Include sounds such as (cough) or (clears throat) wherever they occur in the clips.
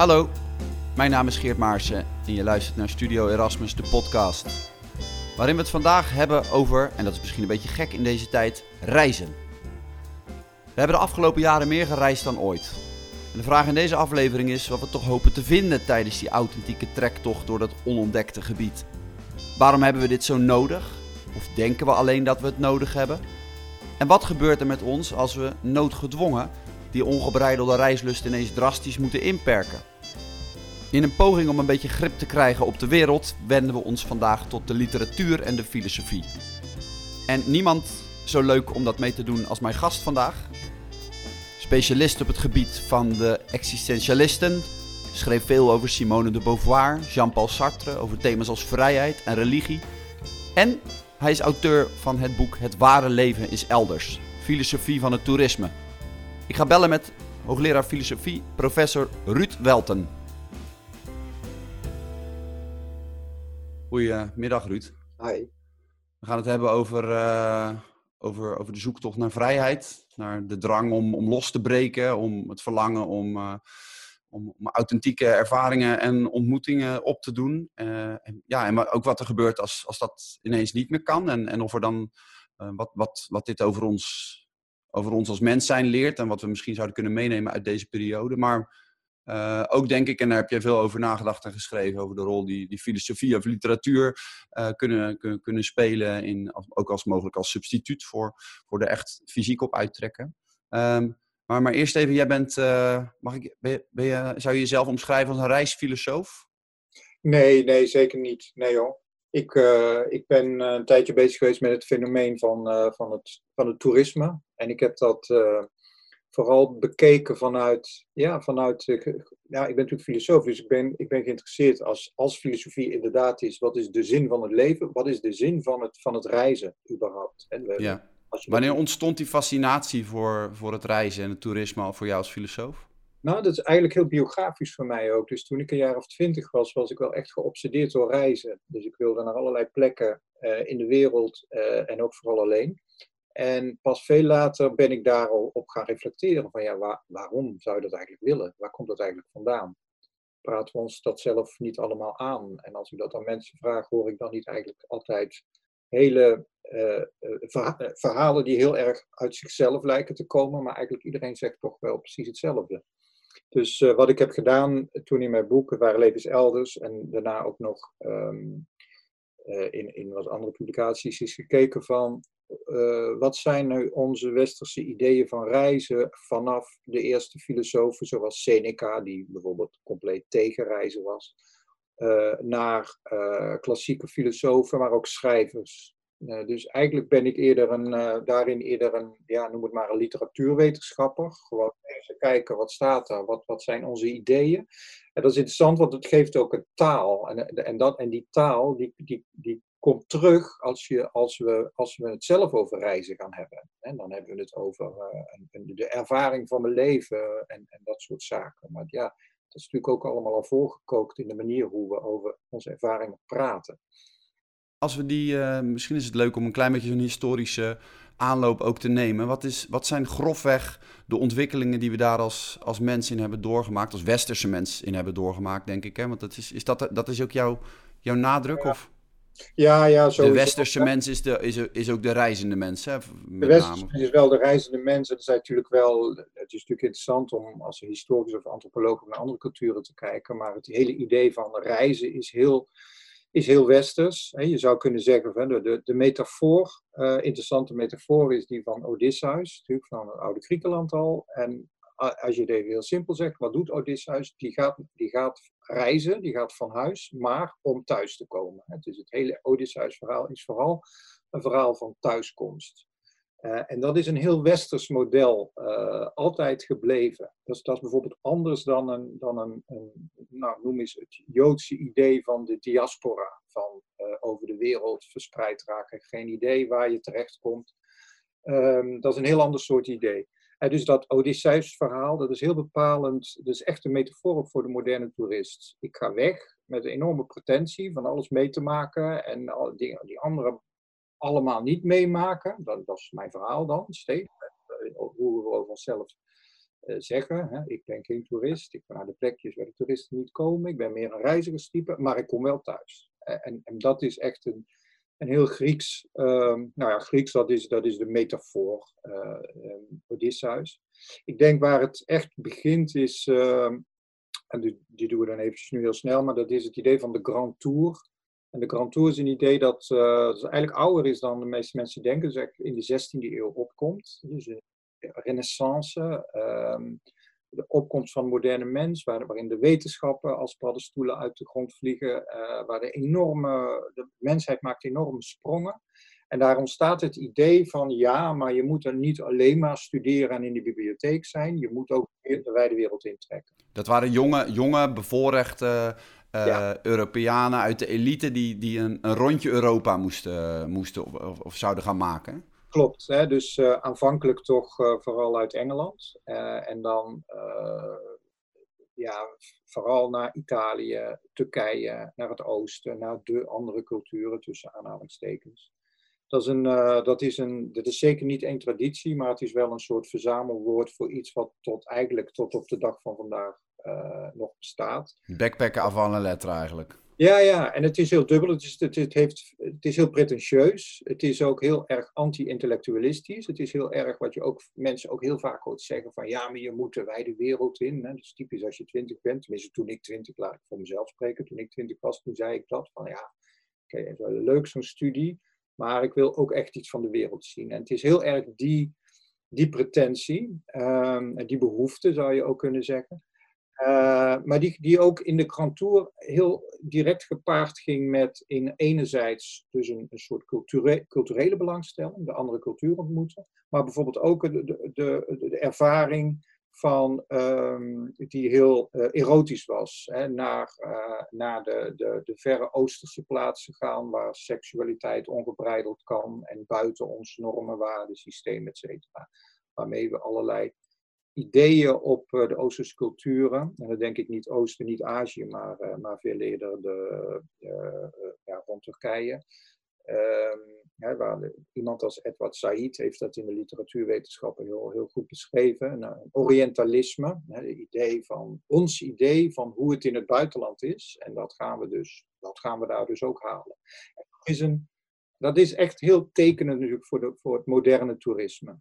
Hallo, mijn naam is Geert Maarsen en je luistert naar Studio Erasmus, de podcast. Waarin we het vandaag hebben over, en dat is misschien een beetje gek in deze tijd, reizen. We hebben de afgelopen jaren meer gereisd dan ooit. En de vraag in deze aflevering is wat we toch hopen te vinden tijdens die authentieke trektocht door dat onontdekte gebied. Waarom hebben we dit zo nodig? Of denken we alleen dat we het nodig hebben? En wat gebeurt er met ons als we noodgedwongen die ongebreidelde reislust ineens drastisch moeten inperken? In een poging om een beetje grip te krijgen op de wereld wenden we ons vandaag tot de literatuur en de filosofie. En niemand zo leuk om dat mee te doen als mijn gast vandaag. Specialist op het gebied van de existentialisten, schreef veel over Simone de Beauvoir, Jean-Paul Sartre, over thema's als vrijheid en religie. En hij is auteur van het boek Het ware leven is elders, filosofie van het toerisme. Ik ga bellen met hoogleraar filosofie, professor Ruud Welten. Goedemiddag Ruud. Hi. We gaan het hebben over, uh, over, over de zoektocht naar vrijheid, naar de drang om, om los te breken, om het verlangen om, uh, om, om, authentieke ervaringen en ontmoetingen op te doen. Uh, en, ja, en ook wat er gebeurt als, als dat ineens niet meer kan en, en of er dan wat, wat, wat dit over ons, over ons als mens zijn leert en wat we misschien zouden kunnen meenemen uit deze periode. Maar uh, ook denk ik, en daar heb je veel over nagedacht en geschreven, over de rol die, die filosofie of literatuur uh, kunnen, kunnen, kunnen spelen, in, ook als mogelijk als substituut voor, voor de echt fysiek op uittrekken. Um, maar, maar eerst even, jij bent, uh, mag ik, ben ben je, zou je jezelf omschrijven als een reisfilosoof? Nee, nee, zeker niet. Nee joh. Ik, ik ben een tijdje bezig geweest met het fenomeen van, van, het, van het toerisme. En ik heb dat vooral bekeken vanuit, ja, vanuit, ja, ik ben natuurlijk filosoof, dus ik ben, ik ben geïnteresseerd als, als filosofie inderdaad is, wat is de zin van het leven, wat is de zin van het, van het reizen überhaupt. En we, ja. Wanneer ontstond die fascinatie voor, voor het reizen en het toerisme al voor jou als filosoof? Nou, dat is eigenlijk heel biografisch voor mij ook. Dus toen ik een jaar of twintig was, was ik wel echt geobsedeerd door reizen. Dus ik wilde naar allerlei plekken uh, in de wereld uh, en ook vooral alleen. En pas veel later ben ik daar al op gaan reflecteren van ja, waar, waarom zou je dat eigenlijk willen? Waar komt dat eigenlijk vandaan? Praten we ons dat zelf niet allemaal aan? En als ik dat aan mensen vraag, hoor ik dan niet eigenlijk altijd hele uh, verhalen die heel erg uit zichzelf lijken te komen, maar eigenlijk iedereen zegt toch wel precies hetzelfde. Dus wat ik heb gedaan toen in mijn boek, waren levens elders, en daarna ook nog um, in, in wat andere publicaties, is gekeken van uh, wat zijn nu onze westerse ideeën van reizen vanaf de eerste filosofen, zoals Seneca, die bijvoorbeeld compleet tegen reizen was, uh, naar uh, klassieke filosofen, maar ook schrijvers. dus eigenlijk ben ik eerder een, daarin eerder een, ja, noem het maar een literatuurwetenschapper. Gewoon even kijken, wat staat er, wat, wat zijn onze ideeën. En dat is interessant, want het geeft ook een taal. En, en, dat, en die taal, die, die, die komt terug als, je, als, we, als we het zelf over reizen gaan hebben. En dan hebben we het over uh, de ervaring van mijn leven en, en dat soort zaken. Maar ja, dat is natuurlijk ook allemaal al voorgekookt in de manier hoe we over onze ervaringen praten. Als we die, uh, misschien is het leuk om een klein beetje zo'n historische aanloop ook te nemen. Wat, is, wat zijn grofweg de ontwikkelingen die we daar als, als mens in hebben doorgemaakt, als westerse mens in hebben doorgemaakt, denk ik. Hè? Want dat is, is dat, dat is ook jouw, jouw nadruk? Ja. Of? Ja, ja, zo De westerse mens is, de, is, is ook de reizende mens, hè? de westerse is wel de reizende mens. Het is natuurlijk wel, het is natuurlijk interessant om als historicus of antropoloog naar andere culturen te kijken, maar het hele idee van reizen is heel, is heel westers. Je zou kunnen zeggen, de, de, de metafoor, uh, interessante metafoor is die van Odysseus, natuurlijk van het oude Griekenland al. En als je het heel simpel zegt, wat doet Odysseus? Die gaat, die gaat reizen, die gaat van huis, maar om thuis te komen. Dus het hele Odysseus-verhaal is vooral een verhaal van thuiskomst. Uh, en dat is een heel westers model, uh, altijd gebleven. Dus dat is bijvoorbeeld anders dan een, dan een, een nou, noem eens het Joodse idee van de diaspora. Van uh, over de wereld verspreid raken, geen idee waar je terechtkomt. Um, dat is een heel ander soort idee. En dus dat Odysseus-verhaal, dat is heel bepalend. Dat is echt een metafoor voor de moderne toerist. Ik ga weg met een enorme pretentie van alles mee te maken en alle dingen die anderen allemaal niet meemaken. Dat, dat is mijn verhaal dan, steeds. Hoe we over onszelf zeggen. Hè. Ik ben geen toerist, ik ga naar de plekjes waar de toeristen niet komen. Ik ben meer een reizigerstype, maar ik kom wel thuis. En, en dat is echt een, een heel Grieks, ehm, nou ja, Grieks dat is, dat is de metafoor, uh, Odysseus. Ik denk waar het echt begint is, ehm, en die, die, doen we dan eventjes nu heel snel, maar dat is het idee van de Grand Tour. En de Grand Tour is een idee dat, dat eigenlijk ouder is dan de meeste mensen denken, dus in de 16e eeuw opkomt. Dus een renaissance, de opkomst van moderne mens, waarin de wetenschappen als paddenstoelen uit de grond vliegen, uh, waar de enorme, de mensheid maakt enorme sprongen. En daar ontstaat het idee van ja, maar je moet er niet alleen maar studeren en in de bibliotheek zijn, je moet ook de wijde wereld intrekken. Dat waren jonge, jonge bevoorrechte uh, Europeanen uit de elite die, die een, een rondje Europa moesten, moesten of, of zouden gaan maken. Klopt, hè? dus uh, aanvankelijk toch uh, vooral uit Engeland en dan ja, vooral naar Italië, Turkije, naar het oosten, naar de andere culturen tussen aanhalingstekens. Dat is, een, dat, is een, dat is zeker niet één traditie, maar het is wel een soort verzamelwoord voor iets wat tot, eigenlijk tot op de dag van vandaag nog bestaat. Backpacken avant la lettre eigenlijk. Ja, ja, en het is heel dubbel. Het is, het, het, heeft, het is heel pretentieus. Het is ook heel erg anti-intellectualistisch. Het is heel erg wat je ook mensen ook heel vaak hoort zeggen van ja, maar je moet de wereld in. Hè. Dat is typisch als je twintig bent. Tenminste, toen ik twintig, laat ik voor mezelf spreken. Toen ik twintig was, toen zei ik dat van ja, oké, okay, wel leuk zo'n studie. Maar ik wil ook echt iets van de wereld zien. En het is heel erg die, die pretentie, um, die behoefte zou je ook kunnen zeggen. Uh, maar die, die ook in de Grand Tour heel direct gepaard ging met in enerzijds dus een, soort culture, culturele belangstelling, de andere cultuur ontmoeten, maar bijvoorbeeld ook de, de, de, ervaring van, um, die heel uh, erotisch was. Hè, naar uh, naar de, de, de verre Oosterse plaatsen gaan, waar seksualiteit ongebreideld kan en buiten ons normen, waardesysteem, et cetera. Waarmee we allerlei ideeën op uh, de Oosterse culturen, en dan denk ik niet Oosten, niet Azië, maar, maar veel eerder de, ja, rond Turkije. Hè, waar iemand als Edward Said heeft dat in de literatuurwetenschappen heel, heel goed beschreven. Een orientalisme, het idee van, ons idee van hoe het in het buitenland is. En dat gaan we, dus, dat gaan we daar dus ook halen. En dat, is echt heel tekenend natuurlijk voor, voor het moderne toerisme.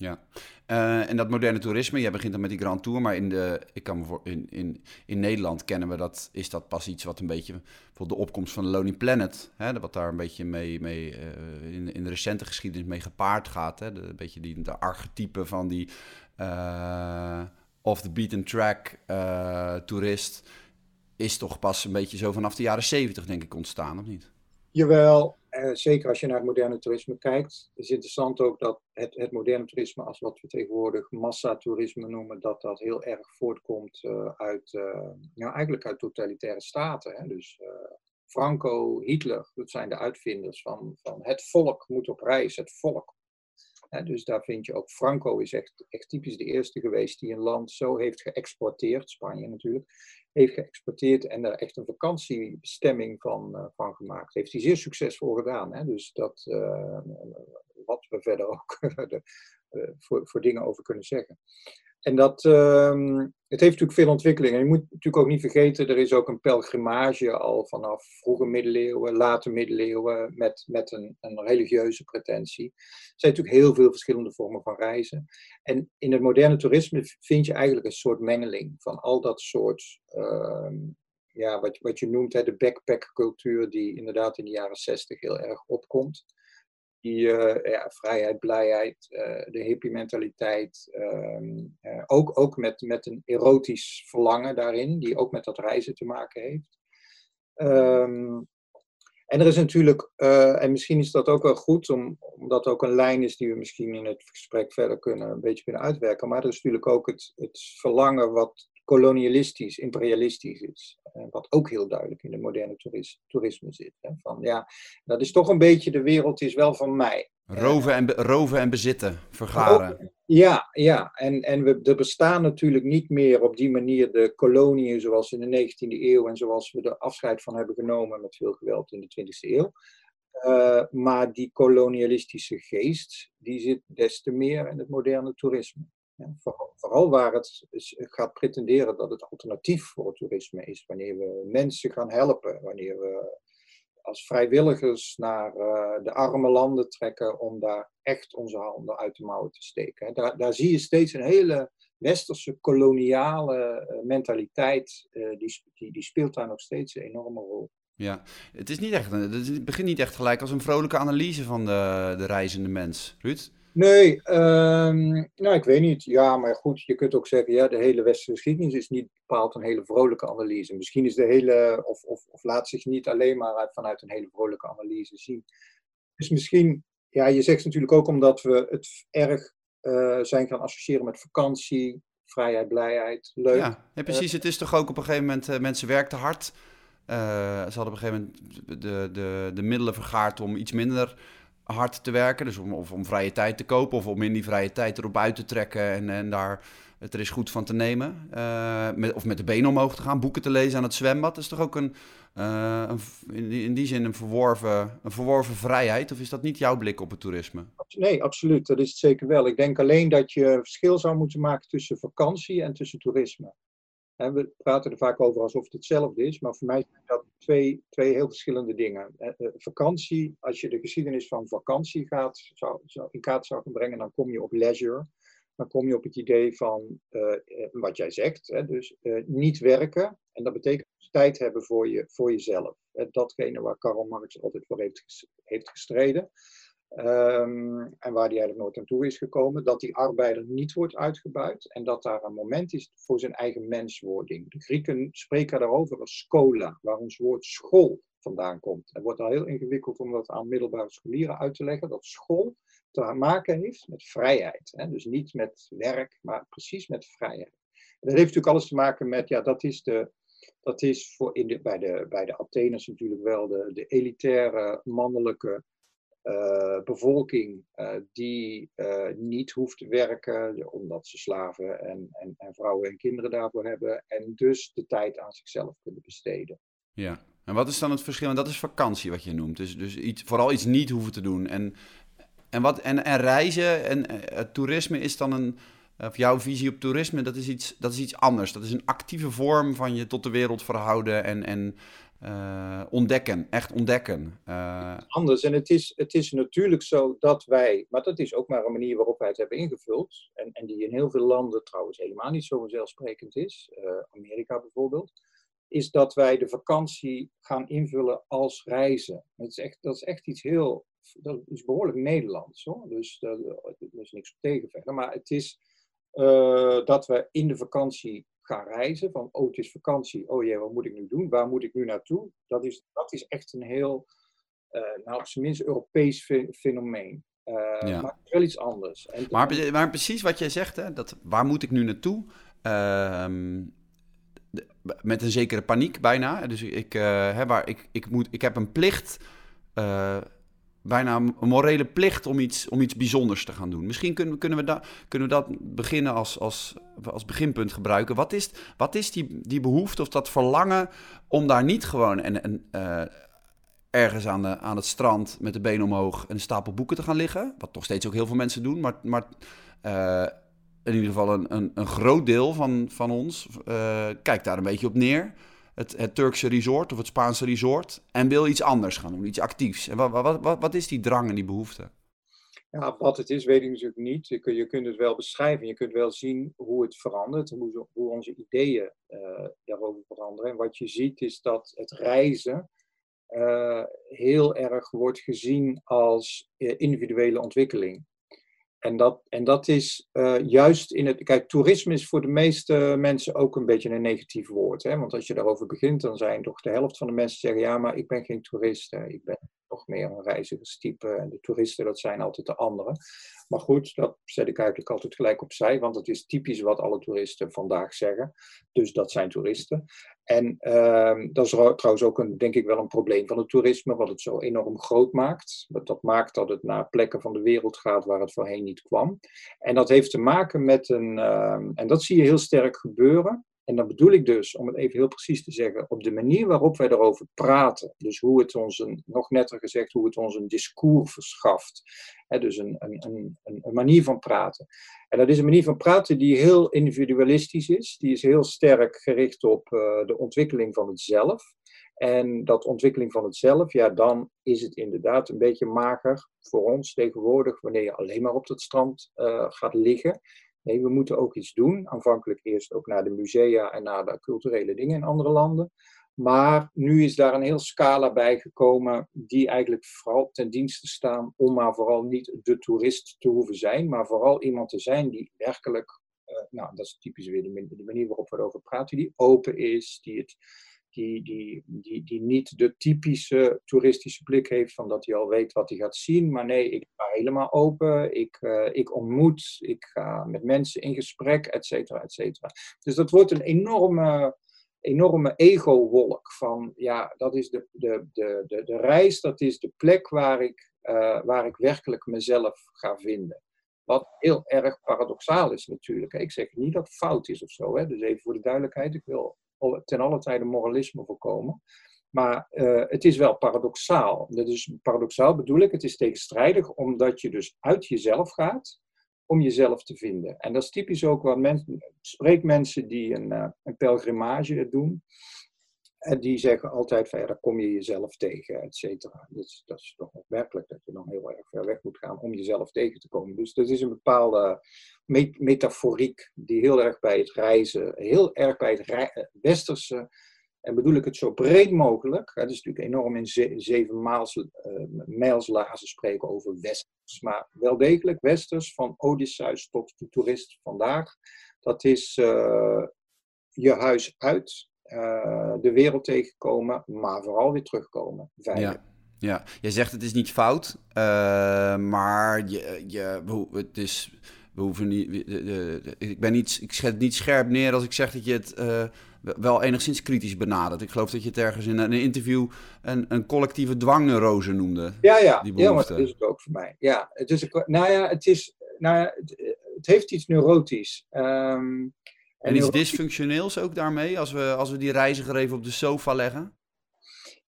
Ja, uh, en dat moderne toerisme, jij begint dan met die Grand Tour, maar in, de, ik kan me voor, in, in, in Nederland kennen we dat, is dat pas iets wat een beetje, bijvoorbeeld de opkomst van de Lonely Planet, hè, wat daar een beetje mee, mee uh, in, in de recente geschiedenis mee gepaard gaat, hè, de, een beetje die, de archetype van die uh, off the beaten track toerist, is toch pas een beetje zo vanaf de jaren zeventig denk ik ontstaan, of niet? Jawel, uh, zeker als je naar het moderne toerisme kijkt, is interessant ook dat het, het moderne toerisme, als wat we tegenwoordig massatoerisme noemen, dat dat heel erg voortkomt uh, uit, uh, eigenlijk uit totalitaire staten. Hè? Dus Franco, Hitler, dat zijn de uitvinders van, van het volk moet op reis, het volk. Dus daar vind je ook, Franco is echt, echt typisch de eerste geweest die een land zo heeft geëxporteerd, Spanje natuurlijk, heeft geëxporteerd en daar echt een vakantiebestemming van, uh, van gemaakt. Heeft hij zeer succesvol gedaan. Hè? Dus dat, uh, wat we verder ook (laughs) de, uh, voor, voor dingen over kunnen zeggen. En dat, ehm, het heeft natuurlijk veel ontwikkeling. En je moet natuurlijk ook niet vergeten, er is ook een pelgrimage al vanaf vroege middeleeuwen, late middeleeuwen, met, met een, een religieuze pretentie. Er zijn natuurlijk heel veel verschillende vormen van reizen. En in het moderne toerisme vind je eigenlijk een soort mengeling van al dat soort, uh, ja, wat, wat je noemt hè, de backpackcultuur, die inderdaad in de jaren zestig heel erg opkomt die uh, ja, vrijheid, blijheid, uh, de hippie mentaliteit. Uh, ook ook met, met een erotisch verlangen daarin, die ook met dat reizen te maken heeft. Um, en er is natuurlijk, en misschien is dat ook wel goed, om, omdat ook een lijn is die we misschien in het gesprek verder kunnen, een beetje kunnen uitwerken. Maar er is natuurlijk ook het, het verlangen wat kolonialistisch, imperialistisch is. Eh, wat ook heel duidelijk in de moderne toeris toerisme zit. Hè? Van, ja, dat is toch een beetje, de wereld is wel van mij. Roven en, roven en bezitten, vergaren. Ja, ja. En, en we, er bestaan natuurlijk niet meer op die manier de koloniën zoals in de 19e eeuw en zoals we er afscheid van hebben genomen met veel geweld in de 20e eeuw. Uh, maar die kolonialistische geest, die zit des te meer in het moderne toerisme. Ja, vooral, waar het gaat pretenderen dat het alternatief voor het toerisme is. Wanneer we mensen gaan helpen, wanneer we als vrijwilligers naar uh, de arme landen trekken om daar echt onze handen uit de mouwen te steken. Daar, daar zie je steeds een hele westerse koloniale eh, mentaliteit, uh, die, die, die speelt daar nog steeds een enorme rol. Ja, het, is niet echt, het begint niet echt gelijk als een vrolijke analyse van de, de reizende mens. Ruud? Nee, um, nou ik weet niet. Ja, maar goed, je kunt ook zeggen, ja, de hele westerse geschiedenis is niet bepaald een hele vrolijke analyse. Misschien is de hele, of, of, of laat zich niet alleen maar uit, vanuit een hele vrolijke analyse zien. Dus misschien, ja, je zegt natuurlijk ook omdat we het erg uh, zijn gaan associëren met vakantie, vrijheid, blijheid, leuk. Ja, precies. het is toch ook op een gegeven moment, uh, mensen werkten hard. Uh, ze hadden op een gegeven moment de, de, de middelen vergaard om iets minder hard te werken. Dus om, of om vrije tijd te kopen of om in die vrije tijd erop uit te trekken en, en daar het er is goed van te nemen. Uh, met, of met de benen omhoog te gaan, boeken te lezen aan het zwembad. Dat is toch ook een, uh, een in, die, in, die, zin een verworven, een verworven vrijheid? Of is dat niet jouw blik op het toerisme? Nee, absoluut. Dat is het zeker wel. Ik denk alleen dat je verschil zou moeten maken tussen vakantie en tussen toerisme. We praten er vaak over alsof het hetzelfde is, maar voor mij zijn dat twee, twee heel verschillende dingen. vakantie, als je de geschiedenis van vakantie gaat, zou, zou, in kaart zou gaan brengen, dan kom je op leisure dan kom je op het idee van uh, wat jij zegt, hè, dus niet werken. En dat betekent dus tijd hebben voor, je, voor jezelf. datgene waar Karl Marx altijd voor heeft, heeft gestreden. Um, en waar hij eigenlijk nooit aan toe is gekomen, dat die arbeider niet wordt uitgebuit en dat daar een moment is voor zijn eigen menswording. De Grieken spreken daarover als schola, waar ons woord school vandaan komt. Het wordt al heel ingewikkeld om dat aan middelbare scholieren uit te leggen, dat school te maken heeft met vrijheid. Hè? Dus niet met werk, maar precies met vrijheid. Dat heeft natuurlijk alles te maken met, ja, dat is, de, dat is voor in de, bij, de, bij de Atheners natuurlijk wel de, de elitaire mannelijke uh, bevolking uh, die uh, niet hoeft te werken, omdat ze slaven en, en, en, vrouwen en kinderen daarvoor hebben, en dus de tijd aan zichzelf kunnen besteden. Ja, en wat is dan het verschil? En dat is vakantie wat je noemt. Dus, dus iets, vooral iets niet hoeven te doen. En en, wat, en, en reizen en toerisme is dan een, of jouw visie op toerisme, dat is, iets, dat is iets anders. Dat is een actieve vorm van je tot de wereld verhouden en, en uh, ontdekken, echt ontdekken. Uh... Anders. En het is, het is natuurlijk zo dat wij, maar dat is ook maar een manier waarop wij het hebben ingevuld, en, en die in heel veel landen trouwens helemaal niet zo vanzelfsprekend is, Amerika bijvoorbeeld, is dat wij de vakantie gaan invullen als reizen. Dat is echt, dat is echt iets heel dat is behoorlijk Nederlands hoor. Dus daar is niks op tegen verder. Maar het is dat we in de vakantie gaan reizen. Van, oh, het is vakantie. Oh jee, wat moet ik nu doen? Waar moet ik nu naartoe? Dat is, dat is echt een heel, uh, nou op zijn minst Europees fenomeen. Uh, ja. Maar wel iets anders. En maar, maar precies wat jij zegt, hè, dat, waar moet ik nu naartoe? Ehm, met een zekere paniek bijna. Dus ik, hè, waar, ik, ik, moet, ik heb een plicht bijna een morele plicht om iets, om iets bijzonders te gaan doen. Misschien kunnen we, kunnen we, da, kunnen we dat beginnen als, als, als beginpunt gebruiken. Wat is, wat is die, die behoefte of dat verlangen om daar niet gewoon en, en, uh, ergens aan, de, aan het strand met de benen omhoog een stapel boeken te gaan liggen? Wat toch steeds ook heel veel mensen doen, maar, maar uh, in ieder geval een, een, een groot deel van, van ons uh, kijkt daar een beetje op neer het, het Turkse resort of het Spaanse resort en wil iets anders gaan doen, iets actiefs. En wat, wat, wat, wat is die drang en die behoefte? Ja, wat het is, weet ik natuurlijk niet. Je, je kunt het wel beschrijven. Je kunt wel zien hoe het verandert, hoe, hoe onze ideeën uh, daarover veranderen. En wat je ziet is dat het reizen uh, heel erg wordt gezien als uh, individuele ontwikkeling. En dat, en dat is uh, juist in het. Kijk, toerisme is voor de meeste mensen ook een beetje een negatief woord. Hè? Want als je daarover begint, dan zijn toch de helft van de mensen zeggen: ja, maar ik ben geen toerist. Hè? Ik ben nog meer een reizigerstype. En de toeristen, dat zijn altijd de anderen. Maar goed, dat zet ik eigenlijk altijd gelijk opzij, want het is typisch wat alle toeristen vandaag zeggen. Dus dat zijn toeristen. En uh, dat is trouwens ook een, denk ik wel een probleem van het toerisme, wat het zo enorm groot maakt. Dat maakt dat het naar plekken van de wereld gaat waar het voorheen niet kwam. En dat heeft te maken met een, uh, en dat zie je heel sterk gebeuren, En dan bedoel ik dus, om het even heel precies te zeggen, op de manier waarop wij erover praten. Dus hoe het ons, een, nog netter gezegd, hoe het ons een discours verschaft. dus een, een, een, een manier van praten. En dat is een manier van praten die heel individualistisch is. Die is heel sterk gericht op uh, de ontwikkeling van het zelf. En dat ontwikkeling van het zelf, ja, dan is het inderdaad een beetje mager voor ons tegenwoordig, wanneer je alleen maar op het strand uh, gaat liggen. Nee, we moeten ook iets doen. Aanvankelijk eerst ook naar de musea en naar de culturele dingen in andere landen. Maar nu is daar een heel scala bij gekomen die eigenlijk vooral ten dienste staan om maar vooral niet de toerist te hoeven zijn, maar vooral iemand te zijn die werkelijk, uh, nou dat is typisch weer de manier waarop we erover praten, die open is, die het die, die, die, die niet de typische toeristische blik heeft van dat hij al weet wat hij gaat zien. Maar nee, ik ga helemaal open, ik, uh, ik ontmoet, ik ga met mensen in gesprek, et cetera, et cetera. Dus dat wordt een enorme, enorme ego-wolk van, ja, dat is de, de, de, de, reis, dat is de plek waar ik, uh, waar ik werkelijk mezelf ga vinden. Wat heel erg paradoxaal is natuurlijk. Ik zeg niet dat fout is of zo. Hè? Dus even voor de duidelijkheid. Ik wil ten alle tijde moralisme voorkomen. Maar uh, het is wel paradoxaal. Dat is paradoxaal bedoel ik, het is tegenstrijdig omdat je dus uit jezelf gaat om jezelf te vinden. En dat is typisch ook wat mensen, spreek mensen die een, uh, een pelgrimage doen. En die zeggen altijd van ja, daar kom je jezelf tegen, et cetera. Dus dat is toch opmerkelijk dat je dan heel erg ver weg moet gaan om jezelf tegen te komen. Dus dat is een bepaalde metaforiek die heel erg bij het reizen, heel erg bij het eh, westerse, en bedoel ik het zo breed mogelijk, het is natuurlijk enorm in zeven maals, uh, mijlslazen spreken over westers, maar wel degelijk westers, van Odysseus tot de toerist vandaag. Dat is uh, je huis uit, uh, de wereld tegenkomen, maar vooral weer terugkomen. Veilig. Ja. Ja, je zegt het is niet fout, uh, maar je, je, het is, we hoeven niet, ik, ben niet, ik zet niet scherp neer als ik zeg dat je het uh, wel enigszins kritisch benadert. Ik geloof dat je het ergens in een interview een, een collectieve dwangneurose noemde. Ja, ja, die ja maar dat is het ook voor mij. Ja, het is, nou ja, het is, nou ja, het, het heeft iets neurotisch. Um, en iets dysfunctioneels ook daarmee, als we, als we die reiziger even op de sofa leggen?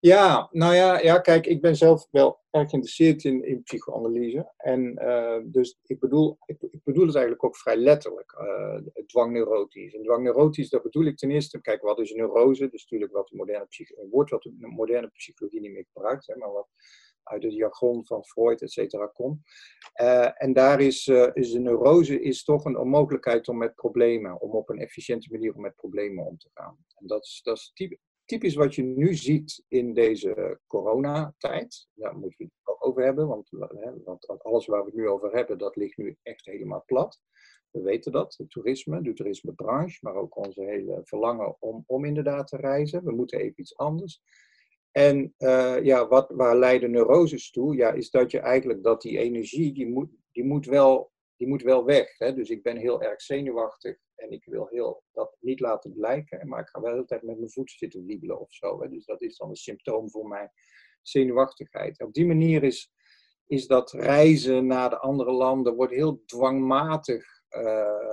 Ja, nou ja, ja, kijk, ik ben zelf wel erg geïnteresseerd in, in psychoanalyse. En uh, dus ik bedoel, ik, ik, bedoel het eigenlijk ook vrij letterlijk, uh, dwangneurotisch. En dwangneurotisch, dat bedoel ik ten eerste, kijk, wat is een neurose? Dat is natuurlijk wat de moderne een woord wat de moderne psychologie niet meer gebruikt, hè, maar wat uit het jargon van Freud, et cetera, komt. Uh, en daar is, uh, is de neurose is toch een onmogelijkheid om met problemen, om op een efficiënte manier om met problemen om te gaan. En dat is, dat is typisch wat je nu ziet in deze coronatijd. Daar moeten we het ook over hebben, want, hè, want alles waar we het nu over hebben, dat ligt nu echt helemaal plat. We weten dat, het toerisme, de toerismebranche, maar ook onze hele verlangen om, om inderdaad te reizen. We moeten even iets anders. En uh, ja, wat, waar leiden neuroses toe? Ja, is dat je eigenlijk dat die energie, die moet, die moet, wel, die moet wel weg. Hè? Dus ik ben heel erg zenuwachtig en ik wil heel dat niet laten blijken. Maar ik ga wel de hele tijd met mijn voeten zitten wiebelen of zo. Hè? Dus dat is dan een symptoom voor mijn zenuwachtigheid. Op die manier is, is dat reizen naar de andere landen wordt heel dwangmatig. Uh,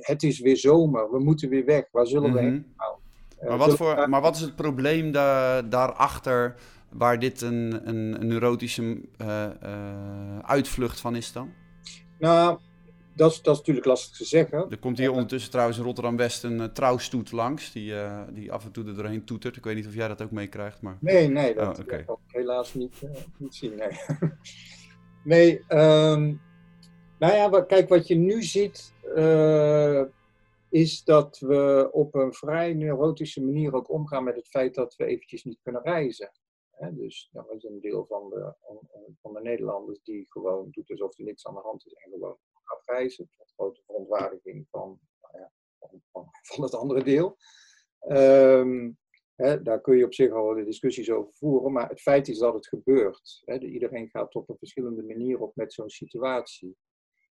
het is weer zomer, we moeten weer weg. Waar zullen we mhm. heen? Nou, maar eh, wat, voor, maar wat is het probleem da daarachter waar dit een, een, een neurotische uh, uh, uitvlucht van is dan? Nou, dat is, dat is natuurlijk lastig te zeggen. Er komt hier ondertussen trouwens in Rotterdam-West een uh, trouwstoet langs, die, die af en toe er doorheen toetert. Ik weet niet of jij dat ook meekrijgt, maar... Nee, nee, dat oh, okay. kan ik helaas niet, niet zien, nee. (laughs) nee, um, nou ja, kijk, wat je nu ziet, is dat we op een vrij neurotische manier ook omgaan met het feit dat we eventjes niet kunnen reizen. dus dat is een deel van de, van de Nederlanders die gewoon doet alsof er niks aan de hand is en gewoon gaat reizen. Tot grote verontwaardiging van, nou ja, van, van, het andere deel. Um, daar kun je op zich al de discussies over voeren, maar het feit is dat het gebeurt. iedereen gaat op een verschillende manier op met zo'n situatie.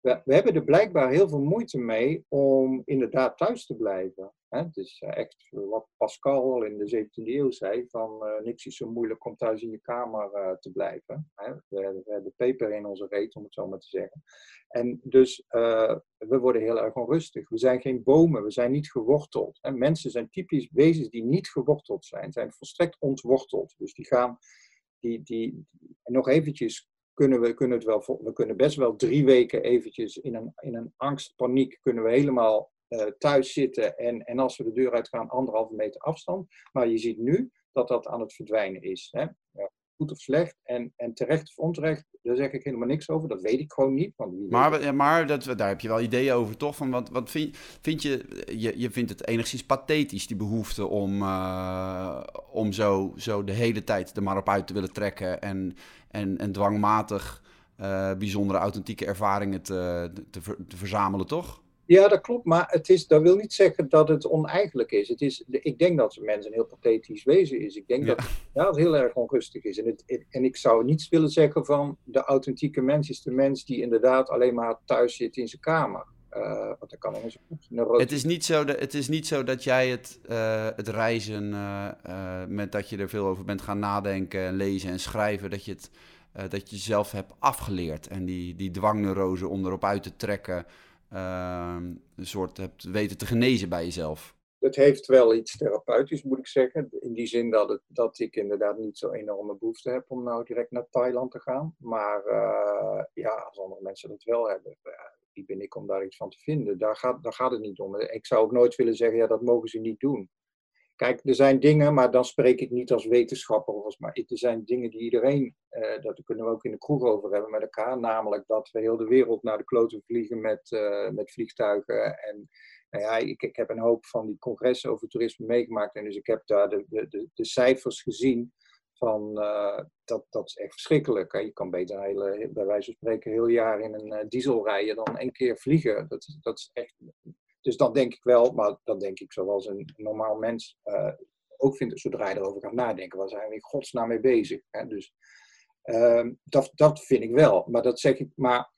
We, we, hebben er blijkbaar heel veel moeite mee om inderdaad thuis te blijven. Het is echt wat Pascal in de 17e eeuw zei: van uh, niks is zo moeilijk om thuis in je kamer uh, te blijven. Hè? We, we, hebben peper in onze reet, om het zo maar te zeggen. En dus we worden heel erg onrustig. We zijn geen bomen, we zijn niet geworteld. Hè? Mensen zijn typisch wezens die niet geworteld zijn, zijn volstrekt ontworteld. Dus die gaan, die, die, nog eventjes kunnen we kunnen het wel, we kunnen best wel drie weken eventjes in een, in een angst, paniek, kunnen we helemaal uh, thuis zitten en, en als we de deur uitgaan, anderhalve meter afstand. Maar je ziet nu dat dat aan het verdwijnen is. Hè? Goed of slecht en, en terecht of onterecht, daar zeg ik helemaal niks over. Dat weet ik gewoon niet. Want wie maar maar dat, daar heb je wel ideeën over, toch? Van wat, wat vind, vind je, je, je vindt het enigszins pathetisch, die behoefte om, uh, om zo, zo de hele tijd er maar op uit te willen trekken en, en, en dwangmatig uh, bijzondere authentieke ervaringen te, te, te verzamelen, toch? Ja, dat klopt, maar het is, dat wil niet zeggen dat het oneigenlijk is. Het is ik denk dat een mens een heel pathetisch wezen is. Ik denk dat ja, het heel erg onrustig is. En, het, en ik zou niets willen zeggen van de authentieke mens is de mens die inderdaad alleen maar thuis zit in zijn kamer. Uh, want dat kan een het, is niet zo dat, het is niet zo dat jij het, uh, het reizen, uh, met dat je er veel over bent gaan nadenken, en lezen en schrijven, dat je het dat je zelf hebt afgeleerd. En die, die dwangneurose om erop uit te trekken Ehm, een soort hebt weten te genezen bij jezelf. Het heeft wel iets therapeutisch, moet ik zeggen. In die zin dat, het, dat ik inderdaad niet zo enorme behoefte heb om nou direct naar Thailand te gaan. Maar uh, ja, als andere mensen dat wel hebben, wie ben ik om daar iets van te vinden? Daar gaat, daar gaat het niet om. Ik zou ook nooit willen zeggen, ja, dat mogen ze niet doen. Kijk, er zijn dingen, maar dan spreek ik niet als wetenschapper of als maar. Er zijn dingen die iedereen, uh, dat kunnen we ook in de kroeg over hebben met elkaar. Namelijk dat we heel de wereld naar de kloten vliegen met, uh, met vliegtuigen. En nou ja, ik, ik heb een hoop van die congressen over toerisme meegemaakt. En dus ik heb daar de, de, de, cijfers gezien van uh, dat, dat is echt verschrikkelijk. Hè? Je kan beter hele, bij wijze van spreken heel jaar in een diesel rijden dan één keer vliegen. Dat, dat is echt dus dan denk ik wel, maar dan denk ik zoals een normaal mens uh, ook vindt, zodra je erover gaat nadenken, waar zijn we in godsnaam mee bezig? Hè? Dus uh, dat, dat vind ik wel. Maar dat zeg ik, maar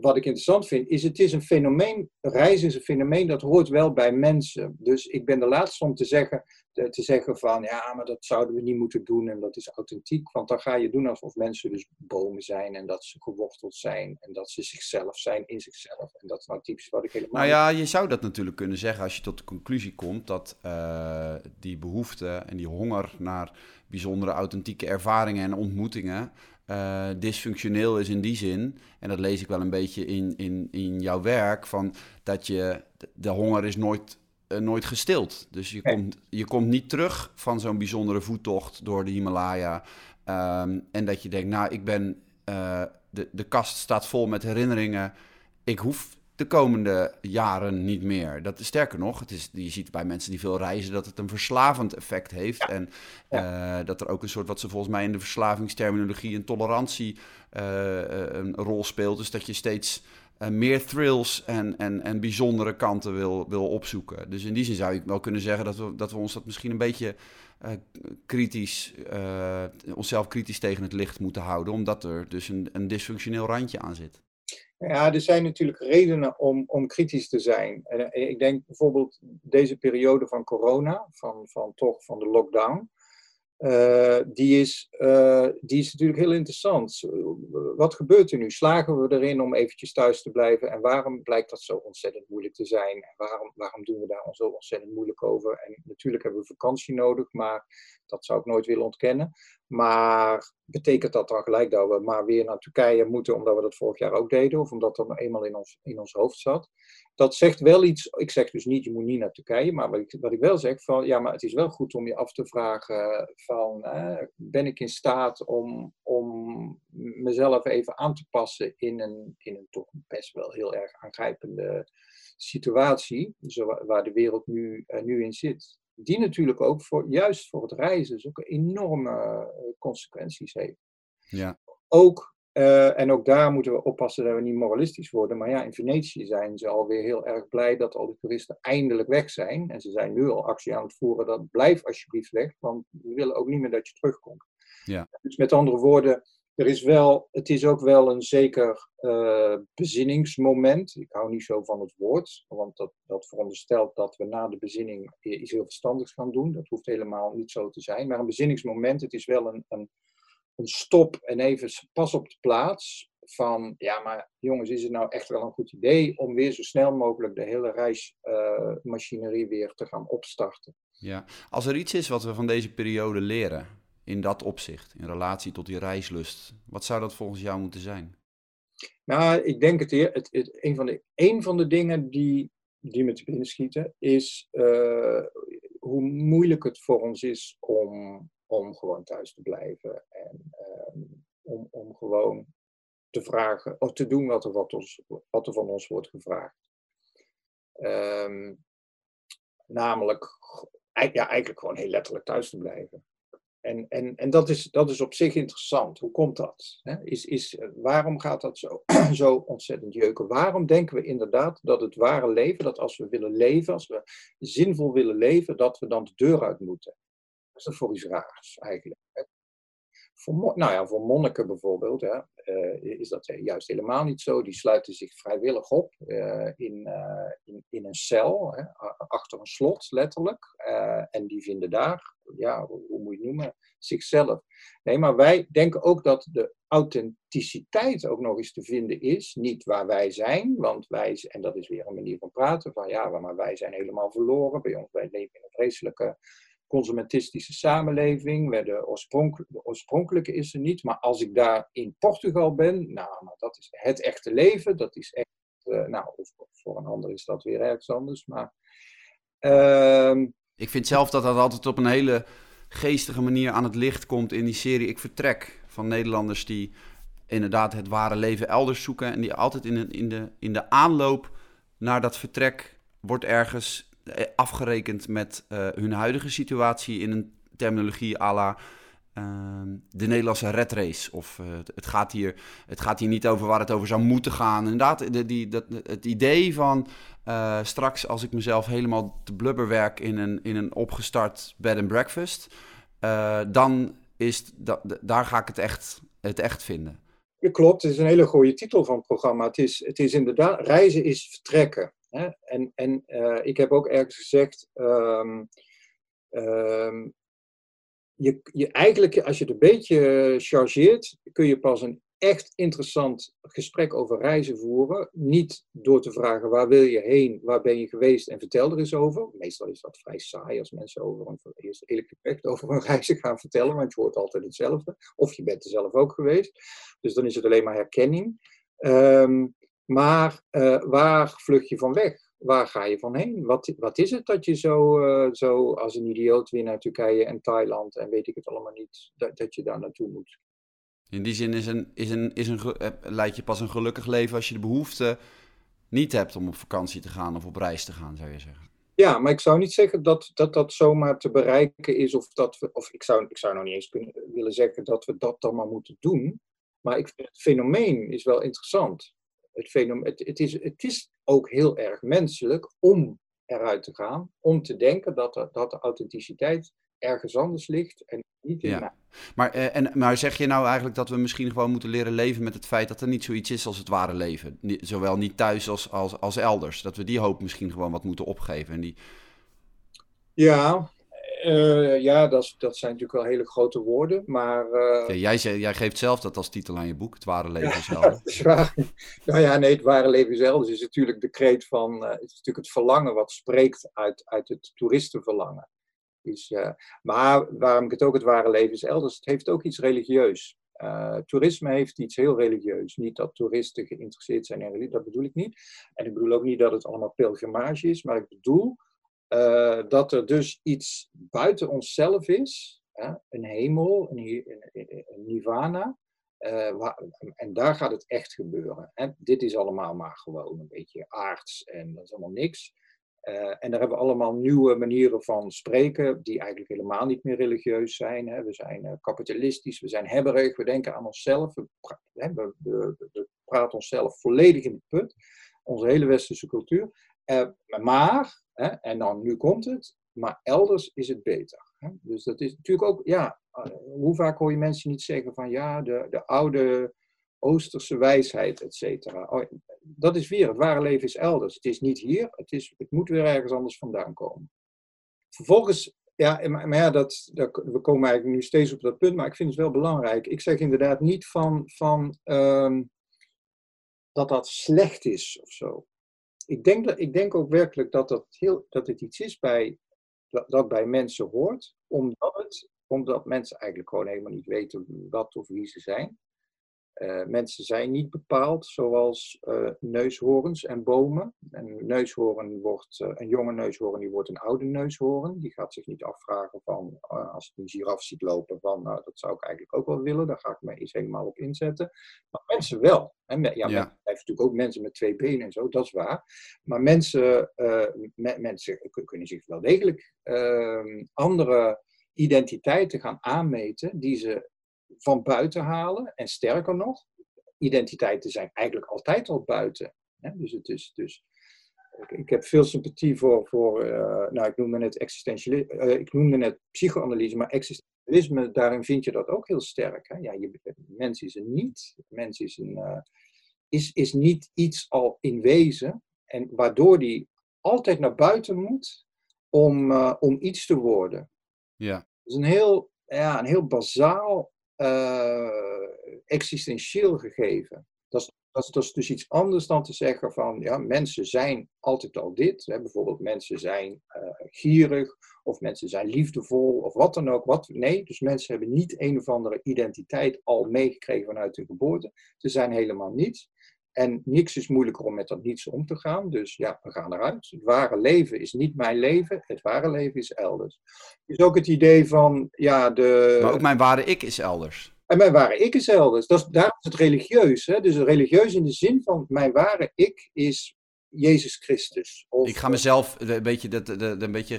wat ik interessant vind, is het is een fenomeen, reizen is een fenomeen dat hoort wel bij mensen. Dus ik ben de laatste om te zeggen, te zeggen van, ja, maar dat zouden we niet moeten doen en dat is authentiek. Want dan ga je doen alsof mensen dus bomen zijn en dat ze geworteld zijn en dat ze zichzelf zijn in zichzelf. En dat is nou typisch wat ik helemaal... Nou ja, je zou dat natuurlijk kunnen zeggen als je tot de conclusie komt dat uh, die behoefte en die honger naar bijzondere authentieke ervaringen en ontmoetingen uh, dysfunctioneel is in die zin, en dat lees ik wel een beetje in, in, in jouw werk, van dat je, de honger is nooit, uh, nooit gestild. Dus je, komt, je komt niet terug van zo'n bijzondere voettocht door de Himalaya. Um, en dat je denkt, nou, ik ben, uh, de, de kast staat vol met herinneringen. Ik hoef de komende jaren niet meer. Dat is sterker nog, het is, je ziet bij mensen die veel reizen dat het een verslavend effect heeft. En uh, dat er ook een soort, wat ze volgens mij in de verslavingsterminologie, een tolerantie uh, een rol speelt. Dus dat je steeds uh, meer thrills en, en, en bijzondere kanten wil, wil opzoeken. Dus in die zin zou ik wel kunnen zeggen dat we, dat we ons dat misschien een beetje kritisch, onszelf kritisch tegen het licht moeten houden. Omdat er dus een, een dysfunctioneel randje aan zit. Ja, er zijn natuurlijk redenen om, om kritisch te zijn. En eh, ik denk bijvoorbeeld deze periode van corona, van, van toch van de lockdown. Uh, die, is, uh, die is natuurlijk heel interessant. Wat gebeurt er nu? Slagen we erin om eventjes thuis te blijven? En waarom blijkt dat zo ontzettend moeilijk te zijn? En waarom, waarom doen we daar zo ontzettend moeilijk over? En natuurlijk hebben we vakantie nodig, maar dat zou ik nooit willen ontkennen. Maar betekent dat dan gelijk dat we maar weer naar Turkije moeten, omdat we dat vorig jaar ook deden, of omdat dat nou eenmaal in ons, in ons hoofd zat? Dat zegt wel iets. Ik zeg dus niet, je moet niet naar Turkije, maar wat ik, wat ik wel zeg, van ja, maar het is wel goed om je af te vragen: van eh, ben ik in staat om, om mezelf even aan te passen in een, in een toch best wel heel erg aangrijpende situatie, zo, waar de wereld nu, uh, nu in zit die natuurlijk ook voor, juist voor het reizen ook enorme eh, consequenties heeft. Ja. Ook, uh, en ook daar moeten we oppassen dat we niet moralistisch worden, maar ja, in Venetië zijn ze alweer heel erg blij dat al die toeristen eindelijk weg zijn. En ze zijn nu al actie aan het voeren dat blijf alsjeblieft weg, want we willen ook niet meer dat je terugkomt. Ja. Dus met andere woorden, er is wel, het is ook wel een zeker uh, bezinningsmoment. Ik hou niet zo van het woord, want dat, dat veronderstelt dat we na de bezinning iets heel verstandigs gaan doen. Dat hoeft helemaal niet zo te zijn. Maar een bezinningsmoment, het is wel een, een, een stop en even pas op de plaats van, ja, maar jongens, is het nou echt wel een goed idee om weer zo snel mogelijk de hele reismachinerie uh, weer te gaan opstarten? Ja, als er iets is wat we van deze periode leren, in dat opzicht, in relatie tot die reislust, wat zou dat volgens jou moeten zijn? Nou, ik denk het, het, het een, van de, van de dingen die, die me te binnen schieten, is uh, hoe moeilijk het voor ons is om, om gewoon thuis te blijven. En um, om, om gewoon te vragen, of te doen wat er, wat ons, wat er van ons wordt gevraagd. Um, namelijk, ja, eigenlijk gewoon heel letterlijk thuis te blijven. En, en, en dat, is, dat is op zich interessant. Hoe komt dat? Is, is, waarom gaat dat zo, (clears throat) zo ontzettend jeuken? Waarom denken we inderdaad dat het ware leven, dat als we willen leven, als we zinvol willen leven, dat we dan de deur uit moeten? Dat is dat voor iets raars eigenlijk. Voor, nou ja, voor monniken bijvoorbeeld uh, is dat juist helemaal niet zo. Die sluiten zich vrijwillig op uh, in, uh, in, in, een cel, hè, achter een slot letterlijk. en die vinden daar, ja, hoe moet je het noemen, zichzelf. Nee, maar wij denken ook dat de authenticiteit ook nog eens te vinden is. Niet waar wij zijn, want wij, en dat is weer een manier van praten, van ja, maar wij zijn helemaal verloren. Bij ons, wij leven in een vreselijke consumentistische samenleving. Waar de, oorspronkelijke is er niet. Maar als ik daar in Portugal ben, nou, nou dat is het echte leven. Dat is echt, uh, nou, voor een ander is dat weer ergens anders. Maar, uh, ik vind zelf dat dat altijd op een hele geestige manier aan het licht komt in die serie Ik Vertrek. Van Nederlanders die inderdaad het ware leven elders zoeken. En die altijd in de, in de, in de aanloop naar dat vertrek wordt ergens eh, afgerekend met uh, hun huidige situatie in een terminologie à la uh, de Nederlandse red race. Of uh, het, gaat hier, het gaat hier niet over waar het over zou moeten gaan. Inderdaad, het idee van straks als ik mezelf helemaal te blubber werk in een, in een opgestart bed and breakfast, dan is da, daar ga ik het echt, het echt vinden. Ja, klopt, het is een hele goede titel van het programma. Het is, het is inderdaad, reizen is vertrekken. Hè? En, en uh, ik heb ook ergens gezegd, um, um, je, je, eigenlijk als je het een beetje chargeert, kun je pas een echt interessant gesprek over reizen voeren. Niet door te vragen waar wil je heen, waar ben je geweest en vertel er eens over. Meestal is dat vrij saai als mensen over een, eerst eerlijk gezegd (laughs) over een reis gaan vertellen, want je hoort altijd hetzelfde. Of je bent er zelf ook geweest. Dus dan is het alleen maar herkenning. Um, maar uh, waar vlucht je van weg? Waar ga je van heen? Wat, wat is het dat je zo, uh, zo als een idioot weer naar Turkije en Thailand en weet ik het allemaal niet, dat, dat je daar naartoe moet? In die zin is een, is een, is een, eh, leid je pas een gelukkig leven als je de behoefte niet hebt om op vakantie te gaan of op reis te gaan, zou je zeggen. Ja, maar ik zou niet zeggen dat dat, dat zomaar te bereiken is, of dat we, of ik zou, ik zou nog niet eens kunnen, willen zeggen dat we dat dan maar moeten doen. Maar ik het fenomeen is wel interessant het, fenomeen, het, het, is, het is ook heel erg menselijk om eruit te gaan, om te denken dat, dat de authenticiteit ergens anders ligt en niet in ja. Maar, eh, en, maar zeg je nou eigenlijk dat we misschien gewoon moeten leren leven met het feit dat er niet zoiets is als het ware leven? zowel niet thuis als, als, als elders. Dat we die hoop misschien gewoon wat moeten opgeven. En die... Ja, uh, ja, dat, dat zijn natuurlijk wel hele grote woorden, maar... Uh... Ja, jij, jij, geeft zelf dat als titel aan je boek, Het Ware Leven (laughs) zelf. Is waar. Nou ja, nee, Het Ware Leven zelf is natuurlijk de kreet van... Uh, het is natuurlijk het verlangen wat spreekt uit, uit het toeristenverlangen. Dus, maar waarom ik het ook Het Ware Leven is elders, het heeft ook iets religieus. toerisme heeft iets heel religieus. Niet dat toeristen geïnteresseerd zijn in religie, dat bedoel ik niet. En ik bedoel ook niet dat het allemaal pelgrimage is, maar ik bedoel uh, dat er dus iets buiten onszelf is, een hemel, een, een, nirvana, waar, en daar gaat het echt gebeuren. Dit is allemaal maar gewoon een beetje aards en dat is allemaal niks. Uh, en daar hebben we allemaal nieuwe manieren van spreken, die eigenlijk helemaal niet meer religieus zijn. Hè. We zijn kapitalistisch, we zijn hebberig, we denken aan onszelf, we, hè, we, we, we praten onszelf volledig in de put, onze hele westerse cultuur. maar Hè? En dan nu komt het, maar elders is het beter. Dus dat is natuurlijk ook, ja, hoe vaak hoor je mensen niet zeggen van ja, de, de oude Oosterse wijsheid, et cetera. Oh, dat is weer, het ware leven is elders. Het is niet hier, het, is, het moet weer ergens anders vandaan komen. Vervolgens, ja, maar, ja, dat, dat, we komen eigenlijk nu steeds op dat punt, maar ik vind het wel belangrijk. Ik zeg inderdaad niet van, van ehm, dat dat slecht is of zo. Ik denk, dat, ik denk ook werkelijk dat, dat, heel, dat het iets is bij, dat, dat bij mensen hoort, omdat, het, omdat mensen eigenlijk gewoon helemaal niet weten wat of wie ze zijn. Uh, mensen zijn niet bepaald zoals uh, neushoorns en bomen. Een neushoorn wordt, uh, een jonge neushoorn die wordt een oude neushoorn. Die gaat zich niet afvragen van, als het een giraf ziet lopen, van nou, dat zou ik eigenlijk ook wel willen. Daar ga ik me eens helemaal op inzetten. Maar mensen wel. En ja, ja. natuurlijk ook mensen met twee benen en zo, dat is waar. Maar mensen, me, mensen kunnen zich wel degelijk ehm, andere identiteiten gaan aanmeten die ze van buiten halen. En sterker nog, identiteiten zijn eigenlijk altijd al buiten. Hè? Dus het is dus. Ik heb veel sympathie voor, voor uh, nou ik noemde net existentialisme, uh, ik noemde net psychoanalyse, maar existentialisme, daarin vind je dat ook heel sterk. Hè? Ja, je, mens is een niet, mens is, een, uh, is, is niet iets al in wezen, en waardoor die altijd naar buiten moet om, om iets te worden. Ja. Dat is een heel, ja, een heel bazaal uh, existentieel gegeven. Dat is, dat, is, dus iets anders dan te zeggen van, ja, mensen zijn altijd al dit. Bijvoorbeeld mensen zijn uh, gierig, of mensen zijn liefdevol, of wat dan ook. Wat, nee, dus mensen hebben niet een of andere identiteit al meegekregen vanuit hun geboorte. Ze zijn helemaal niets. En niks is moeilijker om met dat niets om te gaan. Dus ja, we gaan eruit. Het ware leven is niet mijn leven. Het ware leven is elders. Dus ook het idee van, ja, de... Maar ook mijn ware ik is elders. En mijn ware ik is elders. Dat is, daar is het religieus. Hè? Dus religieus in de zin van, mijn ware ik is Jezus Christus. Of, ik ga mezelf een beetje, de, een beetje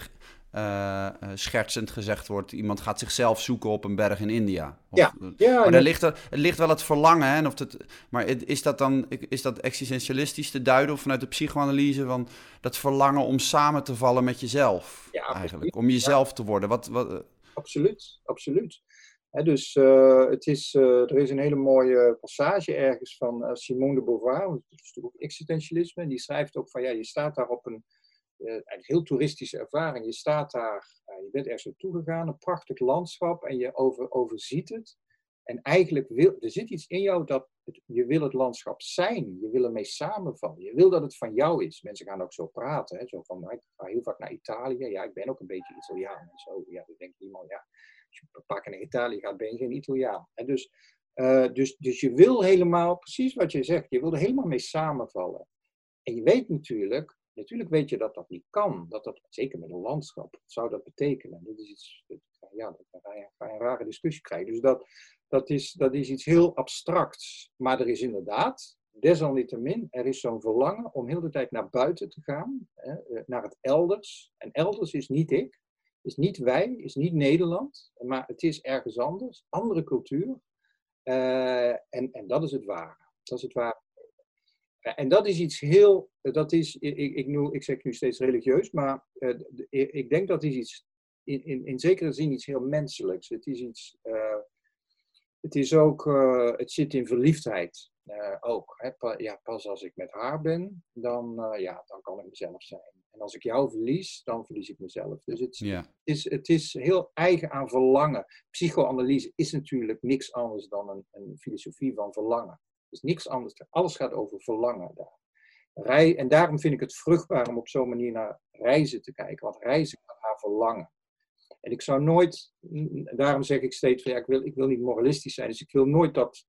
uh, schertsend gezegd wordt, iemand gaat zichzelf zoeken op een berg in India. Of, ja, ja, maar er ligt, er, het ligt wel het verlangen. Hè, of het, maar is dat dan is dat existentialistisch te duiden of vanuit de psychoanalyse van dat verlangen om samen te vallen met jezelf? Ja, eigenlijk. Om jezelf te worden. Wat, wat, Absoluut, absoluut. He, dus uh, het is, uh, er is een hele mooie passage ergens van Simone de Beauvoir, dat is natuurlijk ook existentialisme, en die schrijft ook van ja, je staat daar op een een heel toeristische ervaring. Je staat daar, uh, je bent ergens naartoe gegaan, een prachtig landschap en je over, overziet het. En eigenlijk wil, er zit iets in jou dat je wil het landschap zijn. Je wil ermee samenvallen. Je wil dat het van jou is. Mensen gaan ook zo praten. Hè? Zo van, nou, ik ga heel vaak naar Italië. Ja, ik ben ook een beetje Italiaan. En zo, ja, dan denkt iemand, ja, als je een paar naar Italië gaat, ben je geen Italiaan. En dus, uh, dus, dus je wil helemaal, precies wat je zegt, je wil er helemaal mee samenvallen. En je weet natuurlijk, Natuurlijk weet je dat dat niet kan. Dat dat, zeker met een landschap, wat zou dat betekenen? Dat is iets, ja, dan ga je, een rare discussie krijgen. Dus dat, dat, is, dat is iets heel abstracts. Maar er is inderdaad, desalniettemin, er is zo'n verlangen om heel de tijd naar buiten te gaan, hè, eh, naar het elders. En elders is niet ik, is niet wij, is niet Nederland, maar het is ergens anders, andere cultuur. Uh, en, en dat is het ware. Dat is het ware en dat is iets heel, dat is, ik, ik, noem, ik zeg nu steeds religieus, maar uh, ik denk dat is iets, in, in, in zekere zin iets heel menselijks. Het is iets, uh, het is ook, uh, het zit in verliefdheid ook. Hè? Pa, ja, pas als ik met haar ben, dan, ja, dan kan ik mezelf zijn. En als ik jou verlies, dan verlies ik mezelf. Dus het, ja. is, het is heel eigen aan verlangen. Psychoanalyse is natuurlijk niks anders dan een, een filosofie van verlangen is niks anders. Alles gaat over verlangen daar. Rij, en daarom vind ik het vruchtbaar om op zo'n manier naar reizen te kijken. Want reizen gaat naar verlangen. En ik zou nooit, daarom zeg ik steeds ja, ik wil, ik wil niet moralistisch zijn. Dus ik wil nooit dat,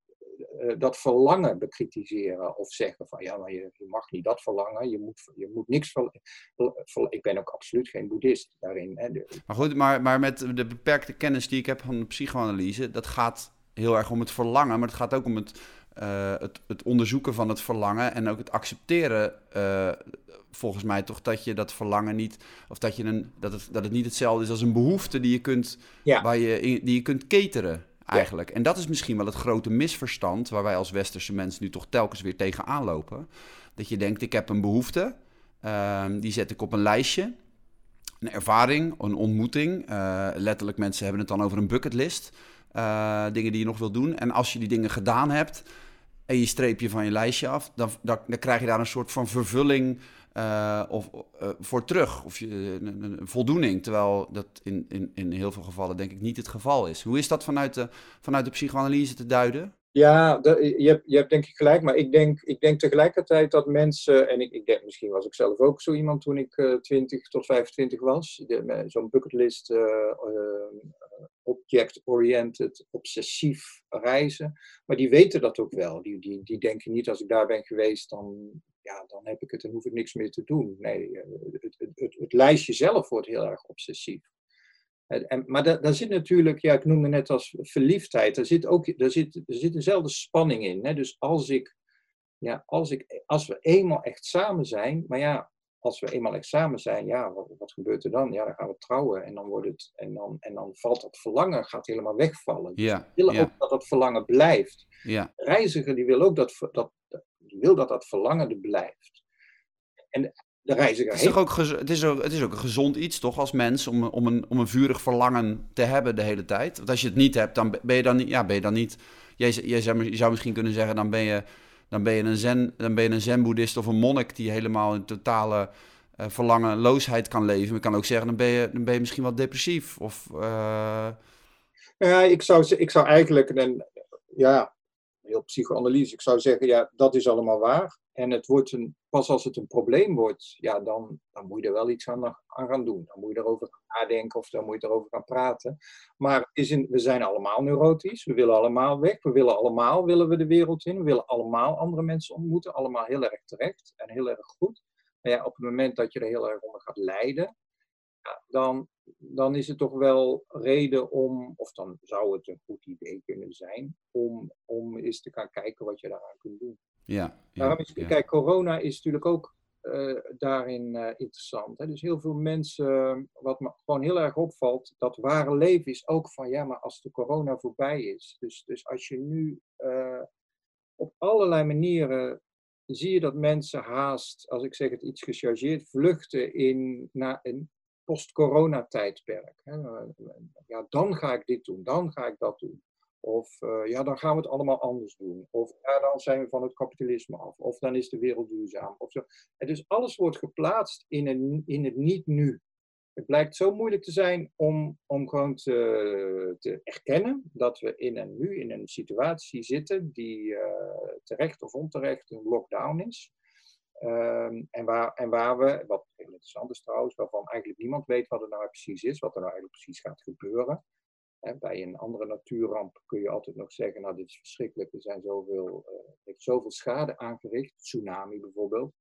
uh, dat verlangen bekritiseren. Of zeggen van ja, maar je, je, mag niet dat verlangen. Je moet, je moet niks verlangen. Ik ben ook absoluut geen boeddhist daarin. Hè. Maar goed, maar, maar met de beperkte kennis die ik heb van de psychoanalyse, dat gaat heel erg om het verlangen. Maar het gaat ook om het uh, het, het, onderzoeken van het verlangen en ook het accepteren, uh, volgens mij toch, dat je dat verlangen niet, of dat, je een, dat, het, dat het niet hetzelfde is als een behoefte die je kunt, ja. waar je, die je kunt cateren. Eigenlijk. Ja. En dat is misschien wel het grote misverstand waar wij als westerse mensen nu toch telkens weer tegenaan lopen. Dat je denkt, ik heb een behoefte, uh, die zet ik op een lijstje. een ervaring, een ontmoeting. letterlijk, mensen hebben het dan over een bucketlist. dingen die je nog wil doen. En als je die dingen gedaan hebt en je streep je van je lijstje af, dan, dan, dan krijg je daar een soort van vervulling uh, of, uh, voor terug. Of je, een, een, voldoening. Terwijl dat in, in, in heel veel gevallen denk ik niet het geval is. Hoe is dat vanuit de, vanuit de psychoanalyse te duiden? Ja, je, hebt, je hebt denk ik gelijk. Maar ik denk, ik denk tegelijkertijd dat mensen. En ik, ik denk, misschien was ik zelf ook zo iemand toen ik uh, 20 tot 25 was. Zo'n bucketlist object-oriented, obsessief reizen. Maar die weten dat ook wel. Die, die, die denken niet, als ik daar ben geweest, dan, ja, dan heb ik het en hoef ik niks meer te doen. Nee, eh, het, het, het lijstje zelf wordt heel erg obsessief. En, maar daar, zit natuurlijk, ja, ik noemde net als verliefdheid, daar zit ook daar zit, er zit dezelfde spanning in. Hè? Dus als ik, ja, als ik, als we eenmaal echt samen zijn, maar ja, als we eenmaal examen zijn, ja, wat, wat, gebeurt er dan? Ja, dan gaan we trouwen en dan, wordt het, en dan, en dan valt dat verlangen gaat helemaal wegvallen. Ja, we willen ook dat dat verlangen blijft. Ja. De reiziger die wil ook dat, dat, die wil dat dat verlangen er blijft. En de reiziger het is, toch ook, het, is ook, het is ook een gezond iets, toch, als mens, om, om, een, om een vurig verlangen te hebben de hele tijd. Want als je het niet hebt, dan ben je dan niet... Ja, ben je dan niet jij, jij zou, je zou misschien kunnen zeggen, dan ben je dan ben je een zen, dan ben je een zen-boeddhist of een monnik die helemaal in totale uh, verlangenloosheid kan leven. Je kan ook zeggen, dan ben je, dan ben je misschien wat depressief. Of, uh... Ik zou, ik zou eigenlijk, een, ja, heel psychoanalyse, ik zou zeggen, ja, dat is allemaal waar. En het wordt een, pas als het een probleem wordt, ja, dan, dan moet je er wel iets aan, aan gaan doen. Dan moet je erover nadenken of dan moet je erover gaan praten. Maar is in, we zijn allemaal neurotisch, we willen allemaal weg, we willen allemaal willen we de wereld in, we willen allemaal andere mensen ontmoeten, allemaal heel erg terecht en heel erg goed. Maar ja, op het moment dat je er heel erg onder gaat lijden, ja, dan, dan is het toch wel reden om, of dan zou het een goed idee kunnen zijn, om, om eens te gaan kijken wat je daaraan kunt doen. Ja, Daarom is, Kijk, corona is natuurlijk ook uh, daarin uh, interessant. Hè? Dus heel veel mensen, wat me gewoon heel erg opvalt, dat ware leven is ook van, ja, maar als de corona voorbij is. Dus, dus als je nu uh, op allerlei manieren zie je dat mensen haast, als ik zeg het iets gechargeerd, vluchten in, naar een post-corona-tijdperk. Ja, dan ga ik dit doen, dan ga ik dat doen. Of uh, ja, dan gaan we het allemaal anders doen. Of ja, dan zijn we van het kapitalisme af. Of dan is de wereld duurzaam. Of zo. Dus alles wordt geplaatst in, een, in het niet-nu. Het blijkt zo moeilijk te zijn om, om gewoon te, te erkennen dat we in een, nu in een situatie zitten die uh, terecht of onterecht een lockdown is. Um, en, waar, en waar we, wat heel interessant is trouwens, waarvan eigenlijk niemand weet wat er nou precies is, wat er nou eigenlijk precies gaat gebeuren. bij een andere natuurramp kun je altijd nog zeggen, nou dit is verschrikkelijk, er zijn zoveel, uh, heeft zoveel schade aangericht, tsunami bijvoorbeeld.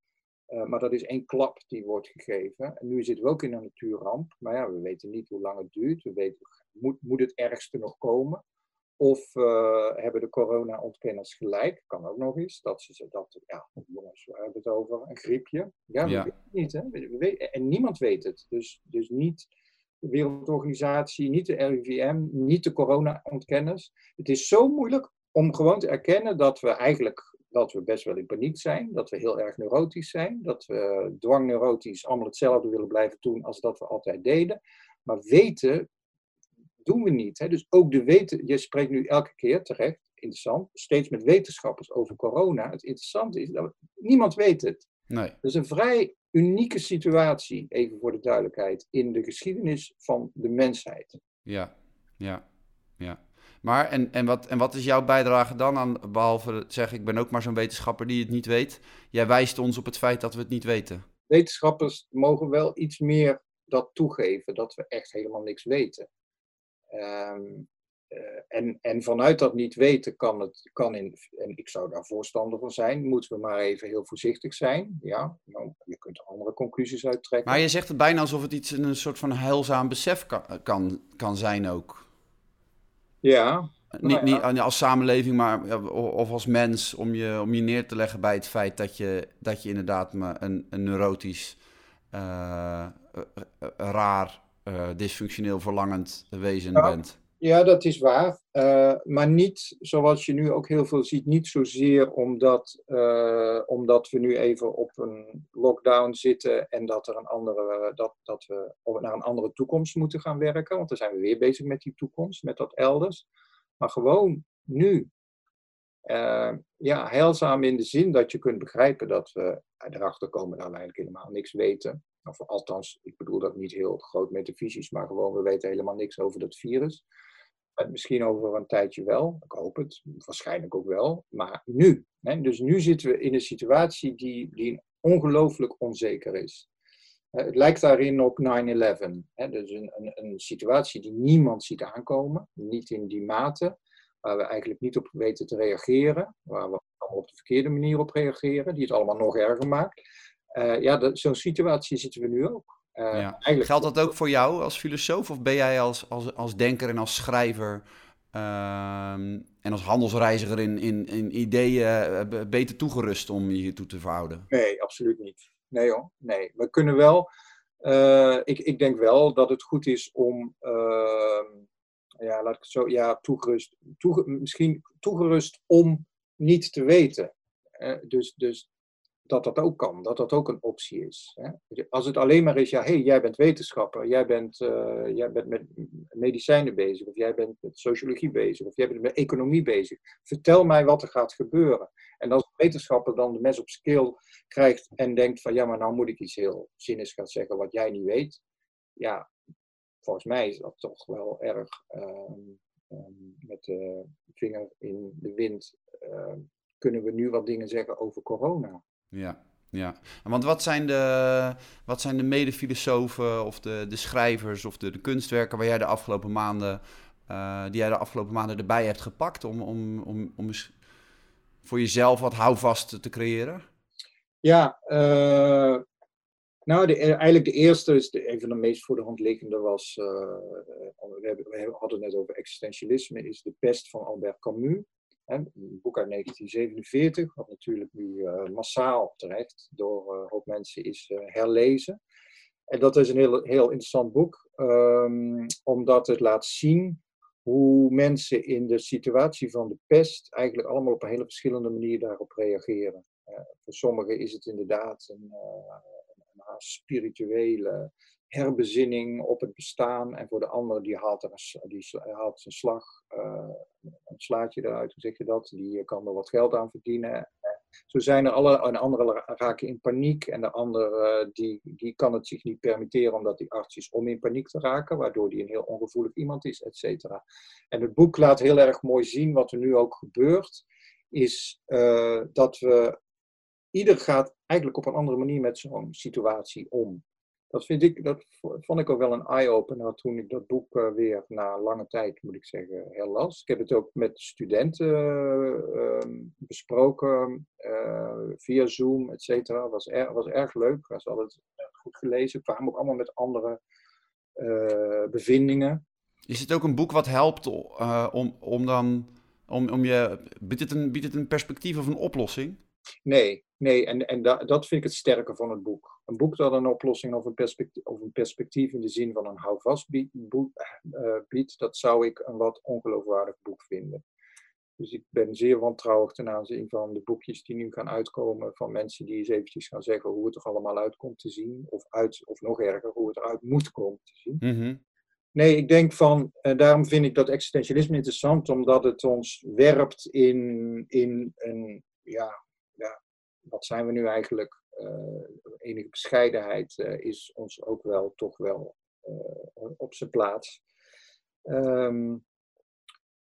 Uh, maar dat is één klap die wordt gegeven. En nu zitten we ook in een natuurramp, maar ja, we weten niet hoe lang het duurt. We weten, moet, moet het ergste nog komen? Of uh, hebben de corona-ontkenners gelijk? Kan ook nog eens. Dat ze dat, ja, jongens, we hebben het over een griepje. Ja, we weten het niet. Hè? We, en niemand weet het. Dus, dus niet de Wereldorganisatie, niet de RIVM, niet de corona-ontkenners. Het is zo moeilijk om gewoon te erkennen dat we eigenlijk dat we best wel in paniek zijn, dat we heel erg neurotisch zijn, dat we dwangneurotisch allemaal hetzelfde willen blijven doen als dat we altijd deden. Maar weten doen we niet. Hè? Dus ook de weten, je spreekt nu elke keer terecht, interessant, steeds met wetenschappers over corona. Het interessante is dat niemand weet het. Nee. Dat is een vrij unieke situatie, even voor de duidelijkheid, in de geschiedenis van de mensheid. Ja, ja, ja. Maar en, en, wat, en wat is jouw bijdrage dan aan, behalve zeg ik ben ook maar zo'n wetenschapper die het niet weet. Jij wijst ons op het feit dat we het niet weten. Wetenschappers mogen wel iets meer dat toegeven, dat we echt helemaal niks weten. Um, uh, en, en vanuit dat niet weten kan het, kan in, en ik zou daar voorstander van zijn, moeten we maar even heel voorzichtig zijn. Ja, nou, je kunt er andere conclusies uit trekken. Maar je zegt het bijna alsof het iets een soort van heilzaam besef kan, kan, kan zijn ook. Ja. Niet, nou niet als samenleving, maar of als mens, om je, om je neer te leggen bij het feit dat je, dat je inderdaad een, een neurotisch, uh, raar uh, dysfunctioneel verlangend wezen bent. Ja, dat is waar. Uh, maar niet zoals je nu ook heel veel ziet, niet zozeer omdat, uh, omdat we nu even op een lockdown zitten en dat, er een andere, dat, dat we naar een andere toekomst moeten gaan werken. Want dan zijn we weer bezig met die toekomst, met dat elders. Maar gewoon nu. Uh, ja, heilzaam in de zin dat je kunt begrijpen dat we erachter komen dat we eigenlijk helemaal niks weten. Of althans, ik bedoel dat niet heel groot metafysisch, maar gewoon we weten helemaal niks over dat virus. Misschien over een tijdje wel, ik hoop het, waarschijnlijk ook wel, maar nu. Hè? Dus nu zitten we in een situatie die, die ongelooflijk onzeker is. Het lijkt daarin op 9-11. Dus een, een, een, situatie die niemand ziet aankomen, niet in die mate, waar we eigenlijk niet op weten te reageren, waar we op de verkeerde manier op reageren, die het allemaal nog erger maakt. Uh, ja, zo'n situatie zitten we nu ook. Uh, ja. Geldt dat ook voor jou als filosoof of ben jij als, als, als denker en als schrijver ehm, en als handelsreiziger in, in, in ideeën uh, beter toegerust om je hiertoe te verhouden? Nee, absoluut niet. Nee hoor, nee. We kunnen wel, ik, ik denk wel dat het goed is om, ehm, ja, laat ik het zo, ja, toegerust, toege, misschien toegerust om niet te weten. dus, dus dat dat ook kan, dat dat ook een optie is. Hè? Als het alleen maar is, ja, hé, hey, jij bent wetenschapper, jij bent, uh, jij bent met medicijnen bezig, of jij bent met sociologie bezig, of jij bent met economie bezig. Vertel mij wat er gaat gebeuren. En als wetenschapper dan de mes op skill krijgt en denkt van, ja, maar nou moet ik iets heel zinnigs gaan zeggen wat jij niet weet. Ja, volgens mij is dat toch wel erg uh, met de vinger in de wind. Uh, kunnen we nu wat dingen zeggen over corona? Ja, ja. Want wat zijn de, wat zijn de medefilosofen of de, de schrijvers of de, de kunstwerken waar jij de afgelopen maanden, uh, die jij de afgelopen maanden erbij hebt gepakt om, om, om, om voor jezelf wat houvast te creëren? Ja, uh, nou, de, eigenlijk de eerste, is de, een van de meest voor de hand liggende, was, uh, we, hebben, we hadden het net over existentialisme, is De Pest van Albert Camus. Een boek uit 1947, wat natuurlijk nu uh, massaal terecht door uh, een hoop mensen is uh, herlezen. En dat is een heel, heel interessant boek, um, omdat het laat zien hoe mensen in de situatie van de pest eigenlijk allemaal op een hele verschillende manier daarop reageren. voor sommigen is het inderdaad een spirituele herbezinning op het bestaan. En voor de ander die haalt, er een, die haalt zijn slag, uh, een slaatje eruit, hoe zeg je dat? Die kan er wat geld aan verdienen. Zo zijn er alle, en anderen raken in paniek en de ander uh, die, die kan het zich niet permitteren omdat die arts is om in paniek te raken, waardoor die een heel ongevoelig iemand is, et cetera. En het boek laat heel erg mooi zien wat er nu ook gebeurt, is dat we, ieder gaat eigenlijk op een andere manier met zo'n situatie om dat, vind ik, dat vond ik ook wel een eye-opener toen ik dat boek uh, weer na lange tijd, moet ik zeggen, herlas. Ik heb het ook met studenten uh, besproken uh, via Zoom, et cetera. Was, er, was erg leuk. Hadden het goed gelezen. Kwamen ook allemaal met andere bevindingen. Is het ook een boek wat helpt om, om dan. Om, om je, biedt, het een, biedt het een perspectief of een oplossing? Nee, nee. En, en da, dat vind ik het sterke van het boek. Een boek dat een oplossing of een perspectief, of een perspectief in de zin van een houvast biedt, uh, biedt, dat zou ik een wat ongeloofwaardig boek vinden. Dus ik ben zeer wantrouwig ten aanzien van de boekjes die nu gaan uitkomen van mensen die eens eventjes gaan zeggen hoe het er allemaal uitkomt te zien. Of, uit, of nog erger, hoe het eruit moet komen te zien. Mm Nee, ik denk van, uh, daarom vind ik dat existentialisme interessant, omdat het ons werpt in, in een, ja, ja, wat zijn we nu eigenlijk? Uh, enige bescheidenheid uh, is ons ook wel toch wel uh, op zijn plaats. Um,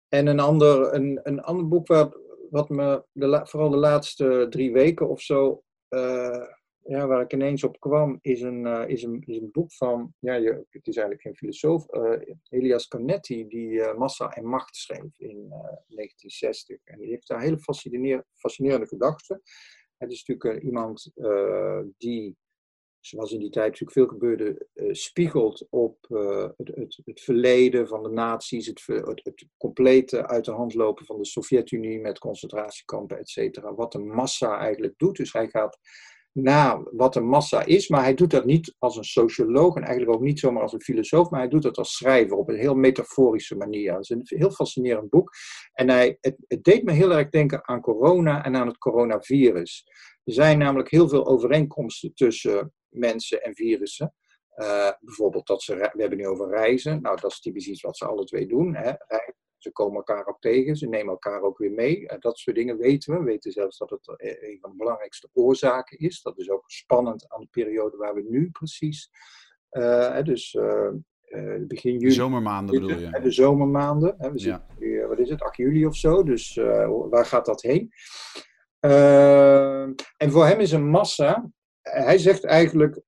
en een ander, een, een ander boek wat me de, vooral de laatste drie weken of zo, ja, waar ik ineens op kwam, is een, is een, is een boek van, ja, het is eigenlijk geen filosoof, Elias Canetti, die Massa en Macht schreef in 1960. En die heeft daar hele fascinerende, fascinerende gedachten. Het is natuurlijk iemand uh, die, zoals in die tijd natuurlijk veel gebeurde, uh, spiegelt op het, het, het, verleden van de nazi's, het, het, het, complete uit de hand lopen van de Sovjet-Unie met concentratiekampen, et cetera. Wat de massa eigenlijk doet. Dus hij gaat na wat een massa is, maar hij doet dat niet als een socioloog en eigenlijk ook niet zomaar als een filosoof, maar hij doet dat als schrijver op een heel metaforische manier. Het is een heel fascinerend boek. En hij, het, deed me heel erg denken aan corona en aan het coronavirus. Er zijn namelijk heel veel overeenkomsten tussen mensen en virussen. Uh, bijvoorbeeld dat ze, we hebben nu over reizen. Nou, dat is typisch iets wat ze alle twee doen. Hè? Ze komen elkaar ook tegen, ze nemen elkaar ook weer mee. Uh, dat soort dingen weten we. We weten zelfs dat het eh, een van de belangrijkste oorzaken is. Dat is ook spannend aan de periode waar we nu precies. Uh, dus begin juli. De zomermaanden bedoel je? De zomermaanden. Hè? We zitten nu, wat is het, 8 juli of zo. Dus waar gaat dat heen? en voor hem is een massa. Hij zegt eigenlijk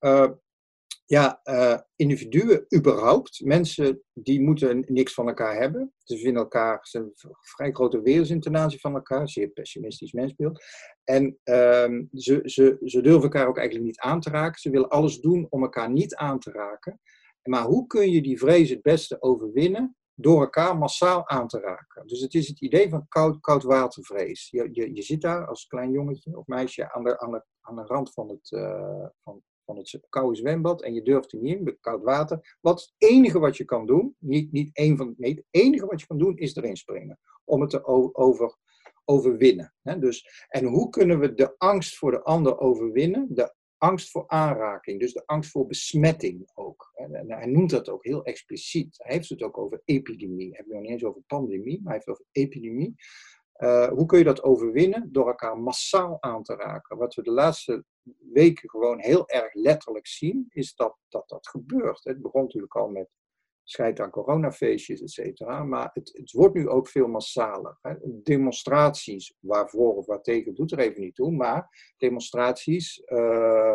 ja, uh, individuen überhaupt, mensen die moeten niks van elkaar hebben. Ze vinden elkaar, ze hebben een vrij grote aanzien van elkaar, zeer pessimistisch mensbeeld. En uh, ze, ze, ze durven elkaar ook eigenlijk niet aan te raken. Ze willen alles doen om elkaar niet aan te raken. Maar hoe kun je die vrees het beste overwinnen? Door elkaar massaal aan te raken. Dus het is het idee van koud, watervrees. Je, je, je zit daar als klein jongetje of meisje aan de, aan de, rand van het, uh, van, van het koude zwembad en je durft er niet in, met koud water. Wat het enige wat je kan doen, niet, niet één van, nee, het enige wat je kan doen is erin springen. Om het te over, overwinnen. Dus, en hoe kunnen we de angst voor de ander overwinnen? De angst voor aanraking, dus de angst voor besmetting ook. En hij noemt dat ook heel expliciet. Hij heeft het ook over epidemie. Hij heeft het nog niet eens over pandemie, maar hij heeft het over epidemie. Uh, hoe kun je dat overwinnen? Door elkaar massaal aan te raken. Wat we de laatste weken gewoon heel erg letterlijk zien, is dat dat, dat gebeurt. Het begon natuurlijk al met scheid aan coronafeestjes, et cetera. Maar het, het wordt nu ook veel massaler. Hè. Demonstraties, waarvoor of waartegen, doet er even niet toe. Maar demonstraties, uh,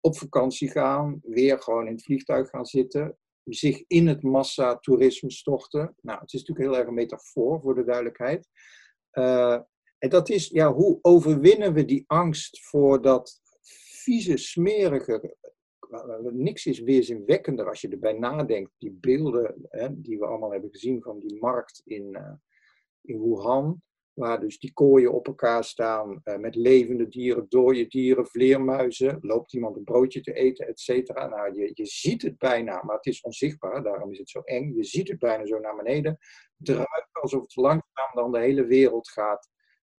op vakantie gaan, weer gewoon in het vliegtuig gaan zitten, zich in het massa-toerisme storten. Nou, het is natuurlijk heel erg een metafoor voor de duidelijkheid. Uh, en dat is, ja, hoe overwinnen we die angst voor dat vieze, smerige. Niks is weerzinwekkender als je erbij nadenkt. Die beelden hè, die we allemaal hebben gezien van die markt in, uh, in Wuhan. Waar dus die kooien op elkaar staan uh, met levende dieren, dode dieren, vleermuizen. Loopt iemand een broodje te eten, et cetera. Nou, je, je ziet het bijna, maar het is onzichtbaar. Daarom is het zo eng. Je ziet het bijna zo naar beneden. Druipen alsof het langzaam dan de hele wereld gaat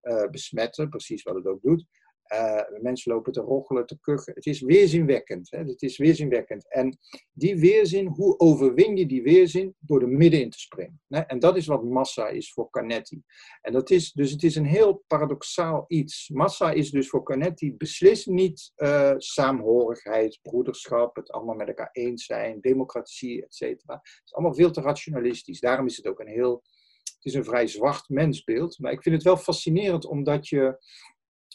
uh, besmetten. Precies wat het ook doet. Uh, mensen lopen te roggelen, te kuchen. Het is weerzinwekkend. Hè? Het is weerzinwekkend. En die weerzin, hoe overwin je die weerzin? Door er middenin te springen. Hè? En dat is wat massa is voor Canetti. En dat is, dus het is een heel paradoxaal iets. Massa is dus voor Canetti beslist niet uh, saamhorigheid, broederschap, het allemaal met elkaar eens zijn, democratie, et cetera. Het is allemaal veel te rationalistisch. Daarom is het ook een heel... Het is een vrij zwart mensbeeld. Maar ik vind het wel fascinerend omdat je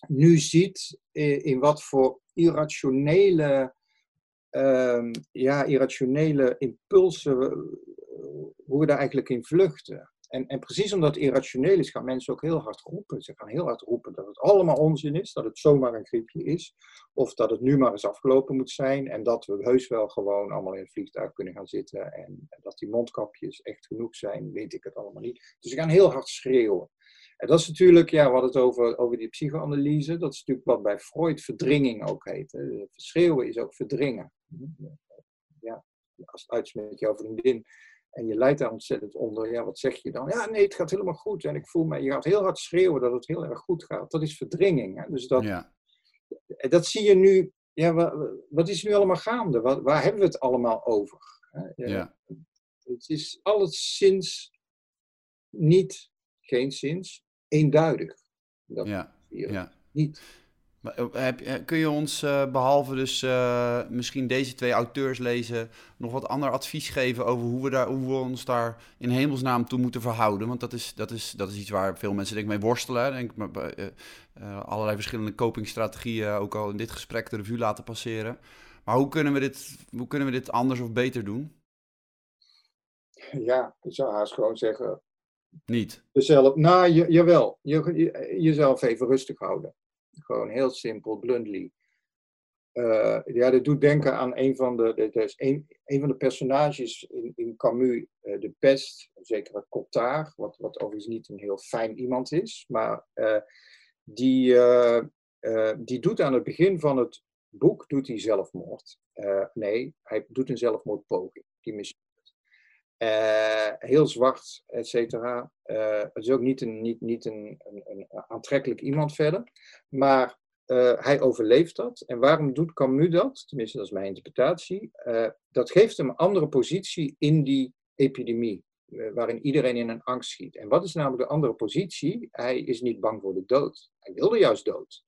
nu ziet in wat voor irrationele, uh, ja, irrationele impulsen, hoe we daar eigenlijk in vluchten. En, en precies omdat het irrationeel is, gaan mensen ook heel hard roepen. Ze gaan heel hard roepen dat het allemaal onzin is, dat het zomaar een griepje is, of dat het nu maar eens afgelopen moet zijn en dat we heus wel gewoon allemaal in het vliegtuig kunnen gaan zitten en, en dat die mondkapjes echt genoeg zijn, weet ik het allemaal niet. Dus ze gaan heel hard schreeuwen. En dat is natuurlijk, ja, we hadden het over, over die psychoanalyse. Dat is natuurlijk wat bij Freud verdringing ook heet. Hè. Verschreeuwen is ook verdringen. Ja, als het uitsmet met jouw vriendin en je leidt daar ontzettend onder, ja, wat zeg je dan? Ja, nee, het gaat helemaal goed. En ik voel me, je gaat heel hard schreeuwen dat het heel erg goed gaat. Dat is verdringing. Hè. Dus dat, ja. dat zie je nu, ja, wat, wat is nu allemaal gaande? Wat, waar hebben we het allemaal over? Ja. Het is alleszins niet, geen zins, eenduidig. Dat ja, ja. Niet. Maar, eh, heb, eh, kun je ons, uh, behalve dus uh, misschien deze twee auteurs lezen, nog wat ander advies geven over hoe we, daar, hoe we ons daar in hemelsnaam toe moeten verhouden? Want dat is, dat is, dat is iets waar veel mensen denk ik mee worstelen. Denk, maar, uh, allerlei verschillende copingstrategieën ook al in dit gesprek de revue laten passeren. Maar hoe kunnen we dit, hoe kunnen we dit anders of beter doen? Ja, ik zou haast gewoon zeggen, niet? Jezelf, nou, jawel. Je, jezelf even rustig houden. Gewoon heel simpel, bluntly. Uh, ja, dit doet denken aan een van de, een, van de personages in, in Camus, uh, de pest, zeker Cotard, wat, wat overigens niet een heel fijn iemand is, maar uh, die, die doet aan het begin van het boek doet hij zelfmoord. Nee, hij doet een zelfmoordpoging. Die. Uh, heel zwart, et cetera. Uh, het is ook niet, een, niet, niet een, een, aantrekkelijk iemand verder. Maar hij overleeft dat. En waarom doet Camus dat? Tenminste, dat is mijn interpretatie. dat geeft hem een andere positie in die epidemie. waarin iedereen in een angst schiet. En wat is namelijk de andere positie? Hij is niet bang voor de dood. Hij wilde juist dood.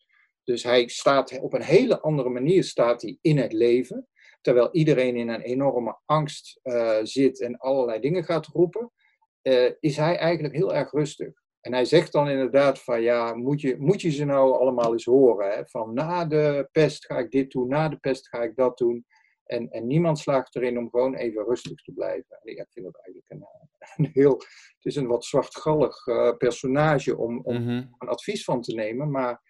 Dus hij staat op een hele andere manier staat hij in het leven. Terwijl iedereen in een enorme angst uh, zit en allerlei dingen gaat roepen, uh, is hij eigenlijk heel erg rustig. En hij zegt dan inderdaad van ja, moet je, moet je ze nou allemaal eens horen? Hè? Van na de pest ga ik dit doen, na de pest ga ik dat doen. En, en niemand slaagt erin om gewoon even rustig te blijven. En ik vind dat eigenlijk een, een heel. Het is een wat zwartgallig uh, personage om, om mm -hmm. een advies van te nemen. Maar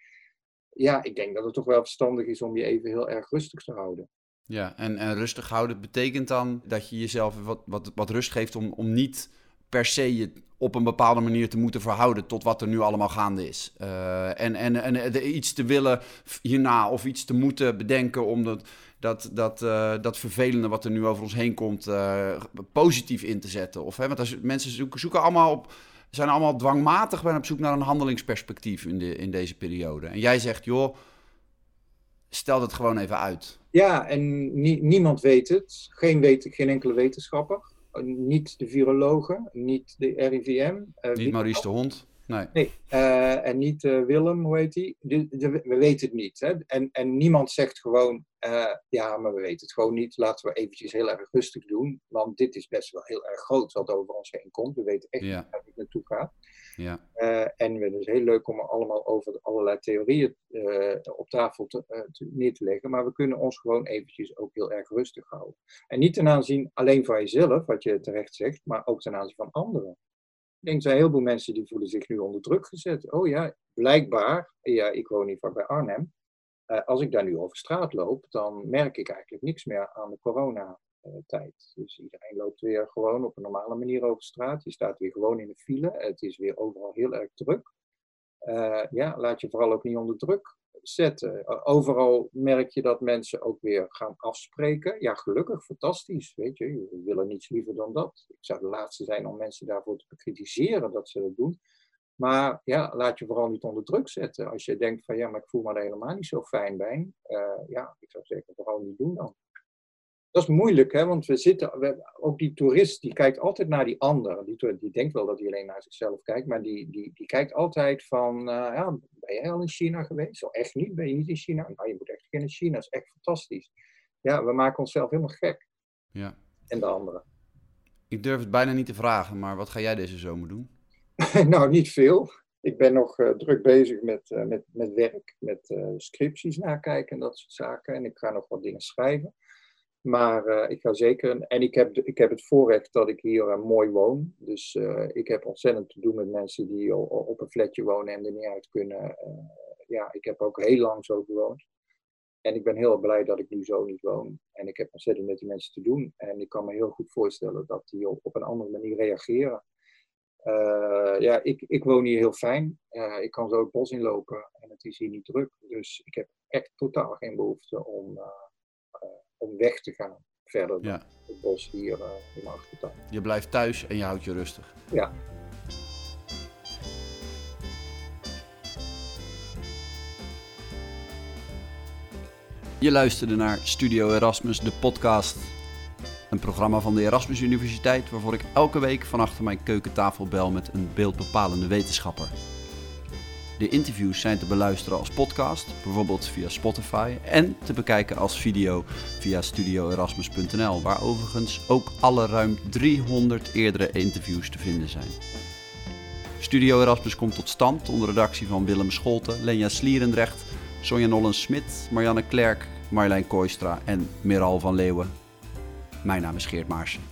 ja, ik denk dat het toch wel verstandig is om je even heel erg rustig te houden. Ja, en, en rustig houden betekent dan dat je jezelf wat, wat, wat rust geeft om, om niet per se je op een bepaalde manier te moeten verhouden tot wat er nu allemaal gaande is. Uh, en en, en iets te willen hierna of iets te moeten bedenken om dat, dat, dat, uh, dat vervelende wat er nu over ons heen komt positief in te zetten. Of, hè, want als mensen zoeken allemaal op zijn allemaal dwangmatig ben op zoek naar een handelingsperspectief in, de, in deze periode. En jij zegt, joh, stel het gewoon even uit. Ja, en niemand weet het. Geen, weet, geen enkele wetenschapper. Niet de virologen, niet de RIVM. Uh, niet Maurice de Hond. Nee. nee. Uh, en niet uh, Willem, hoe heet die? De, de, we weten het niet. Hè? En, en niemand zegt gewoon, uh, ja, maar we weten het gewoon niet. Laten we eventjes heel erg rustig doen. Want dit is best wel heel erg groot wat over ons heen komt. We weten echt ja. niet waar het naartoe gaat. Ja. en het is heel leuk om allemaal over allerlei theorieën op tafel te, te, neer te leggen. Maar we kunnen ons gewoon eventjes ook heel erg rustig houden. En niet ten aanzien alleen van jezelf, wat je terecht zegt, maar ook ten aanzien van anderen. Ik denk, zijn heel veel mensen die voelen zich nu onder druk gezet. Oh ja, blijkbaar, ja, ik woon hier vlak bij Arnhem. Als ik daar nu over straat loop, dan merk ik eigenlijk niks meer aan de coronatijd. Dus iedereen loopt weer gewoon op een normale manier over straat. Je staat weer gewoon in de file. Het is weer overal heel erg druk. Uh, ja, laat je vooral ook niet onder druk zetten. Overal merk je dat mensen ook weer gaan afspreken. Ja, gelukkig, fantastisch. Weet je, we willen niets liever dan dat. Ik zou de laatste zijn om mensen daarvoor te bekritiseren dat ze dat doen. Maar ja, laat je vooral niet onder druk zetten. Als je denkt van ja, maar ik voel me er helemaal niet zo fijn bij. Uh, ja, ik zou zeggen, vooral niet doen dan dat is moeilijk, hè? want we zitten, we, ook die toerist die kijkt altijd naar die ander. Die, die denkt wel dat hij alleen naar zichzelf kijkt, maar die, die, die kijkt altijd van, uh, ja, ben jij al in China geweest? Zo echt niet, ben je niet in China? Nou, je moet echt in China, dat is echt fantastisch. Ja, we maken onszelf helemaal gek. Ja. En de anderen. Ik durf het bijna niet te vragen, maar wat ga jij deze zomer doen? (laughs) nou, niet veel. Ik ben nog uh, druk bezig met, uh, met, met werk, met scripties nakijken en dat soort zaken. En ik ga nog wat dingen schrijven. Maar uh, ik ga zeker, en ik heb, ik heb het voorrecht dat ik hier uh, mooi woon. Dus uh, ik heb ontzettend te doen met mensen die op een flatje wonen en er niet uit kunnen. ja, ik heb ook heel lang zo gewoond. En ik ben heel blij dat ik nu zo niet woon. En ik heb ontzettend met die mensen te doen. En ik kan me heel goed voorstellen dat die op, op een andere manier reageren. ja, ik, ik woon hier heel fijn. ik kan zo het bos inlopen en het is hier niet druk. Dus ik heb echt totaal geen behoefte om om weg te gaan verder ja. het bos hier uh, in mijn achtertuin. Je blijft thuis en je houdt je rustig. Ja. Je luisterde naar Studio Erasmus, de podcast. Een programma van de Erasmus Universiteit waarvoor ik elke week van achter mijn keukentafel bel met een beeldbepalende wetenschapper. De interviews zijn te beluisteren als podcast, bijvoorbeeld via Spotify, en te bekijken als video via studioerasmus.nl, waar overigens ook alle ruim 300 eerdere interviews te vinden zijn. Studio Erasmus komt tot stand onder redactie van Willem Scholten, Lenja Slierendrecht, Sonja Nollens-Smit, Marianne Klerk, Marjolein Kooistra en Miral van Leeuwen. Mijn naam is Geert Maarsen.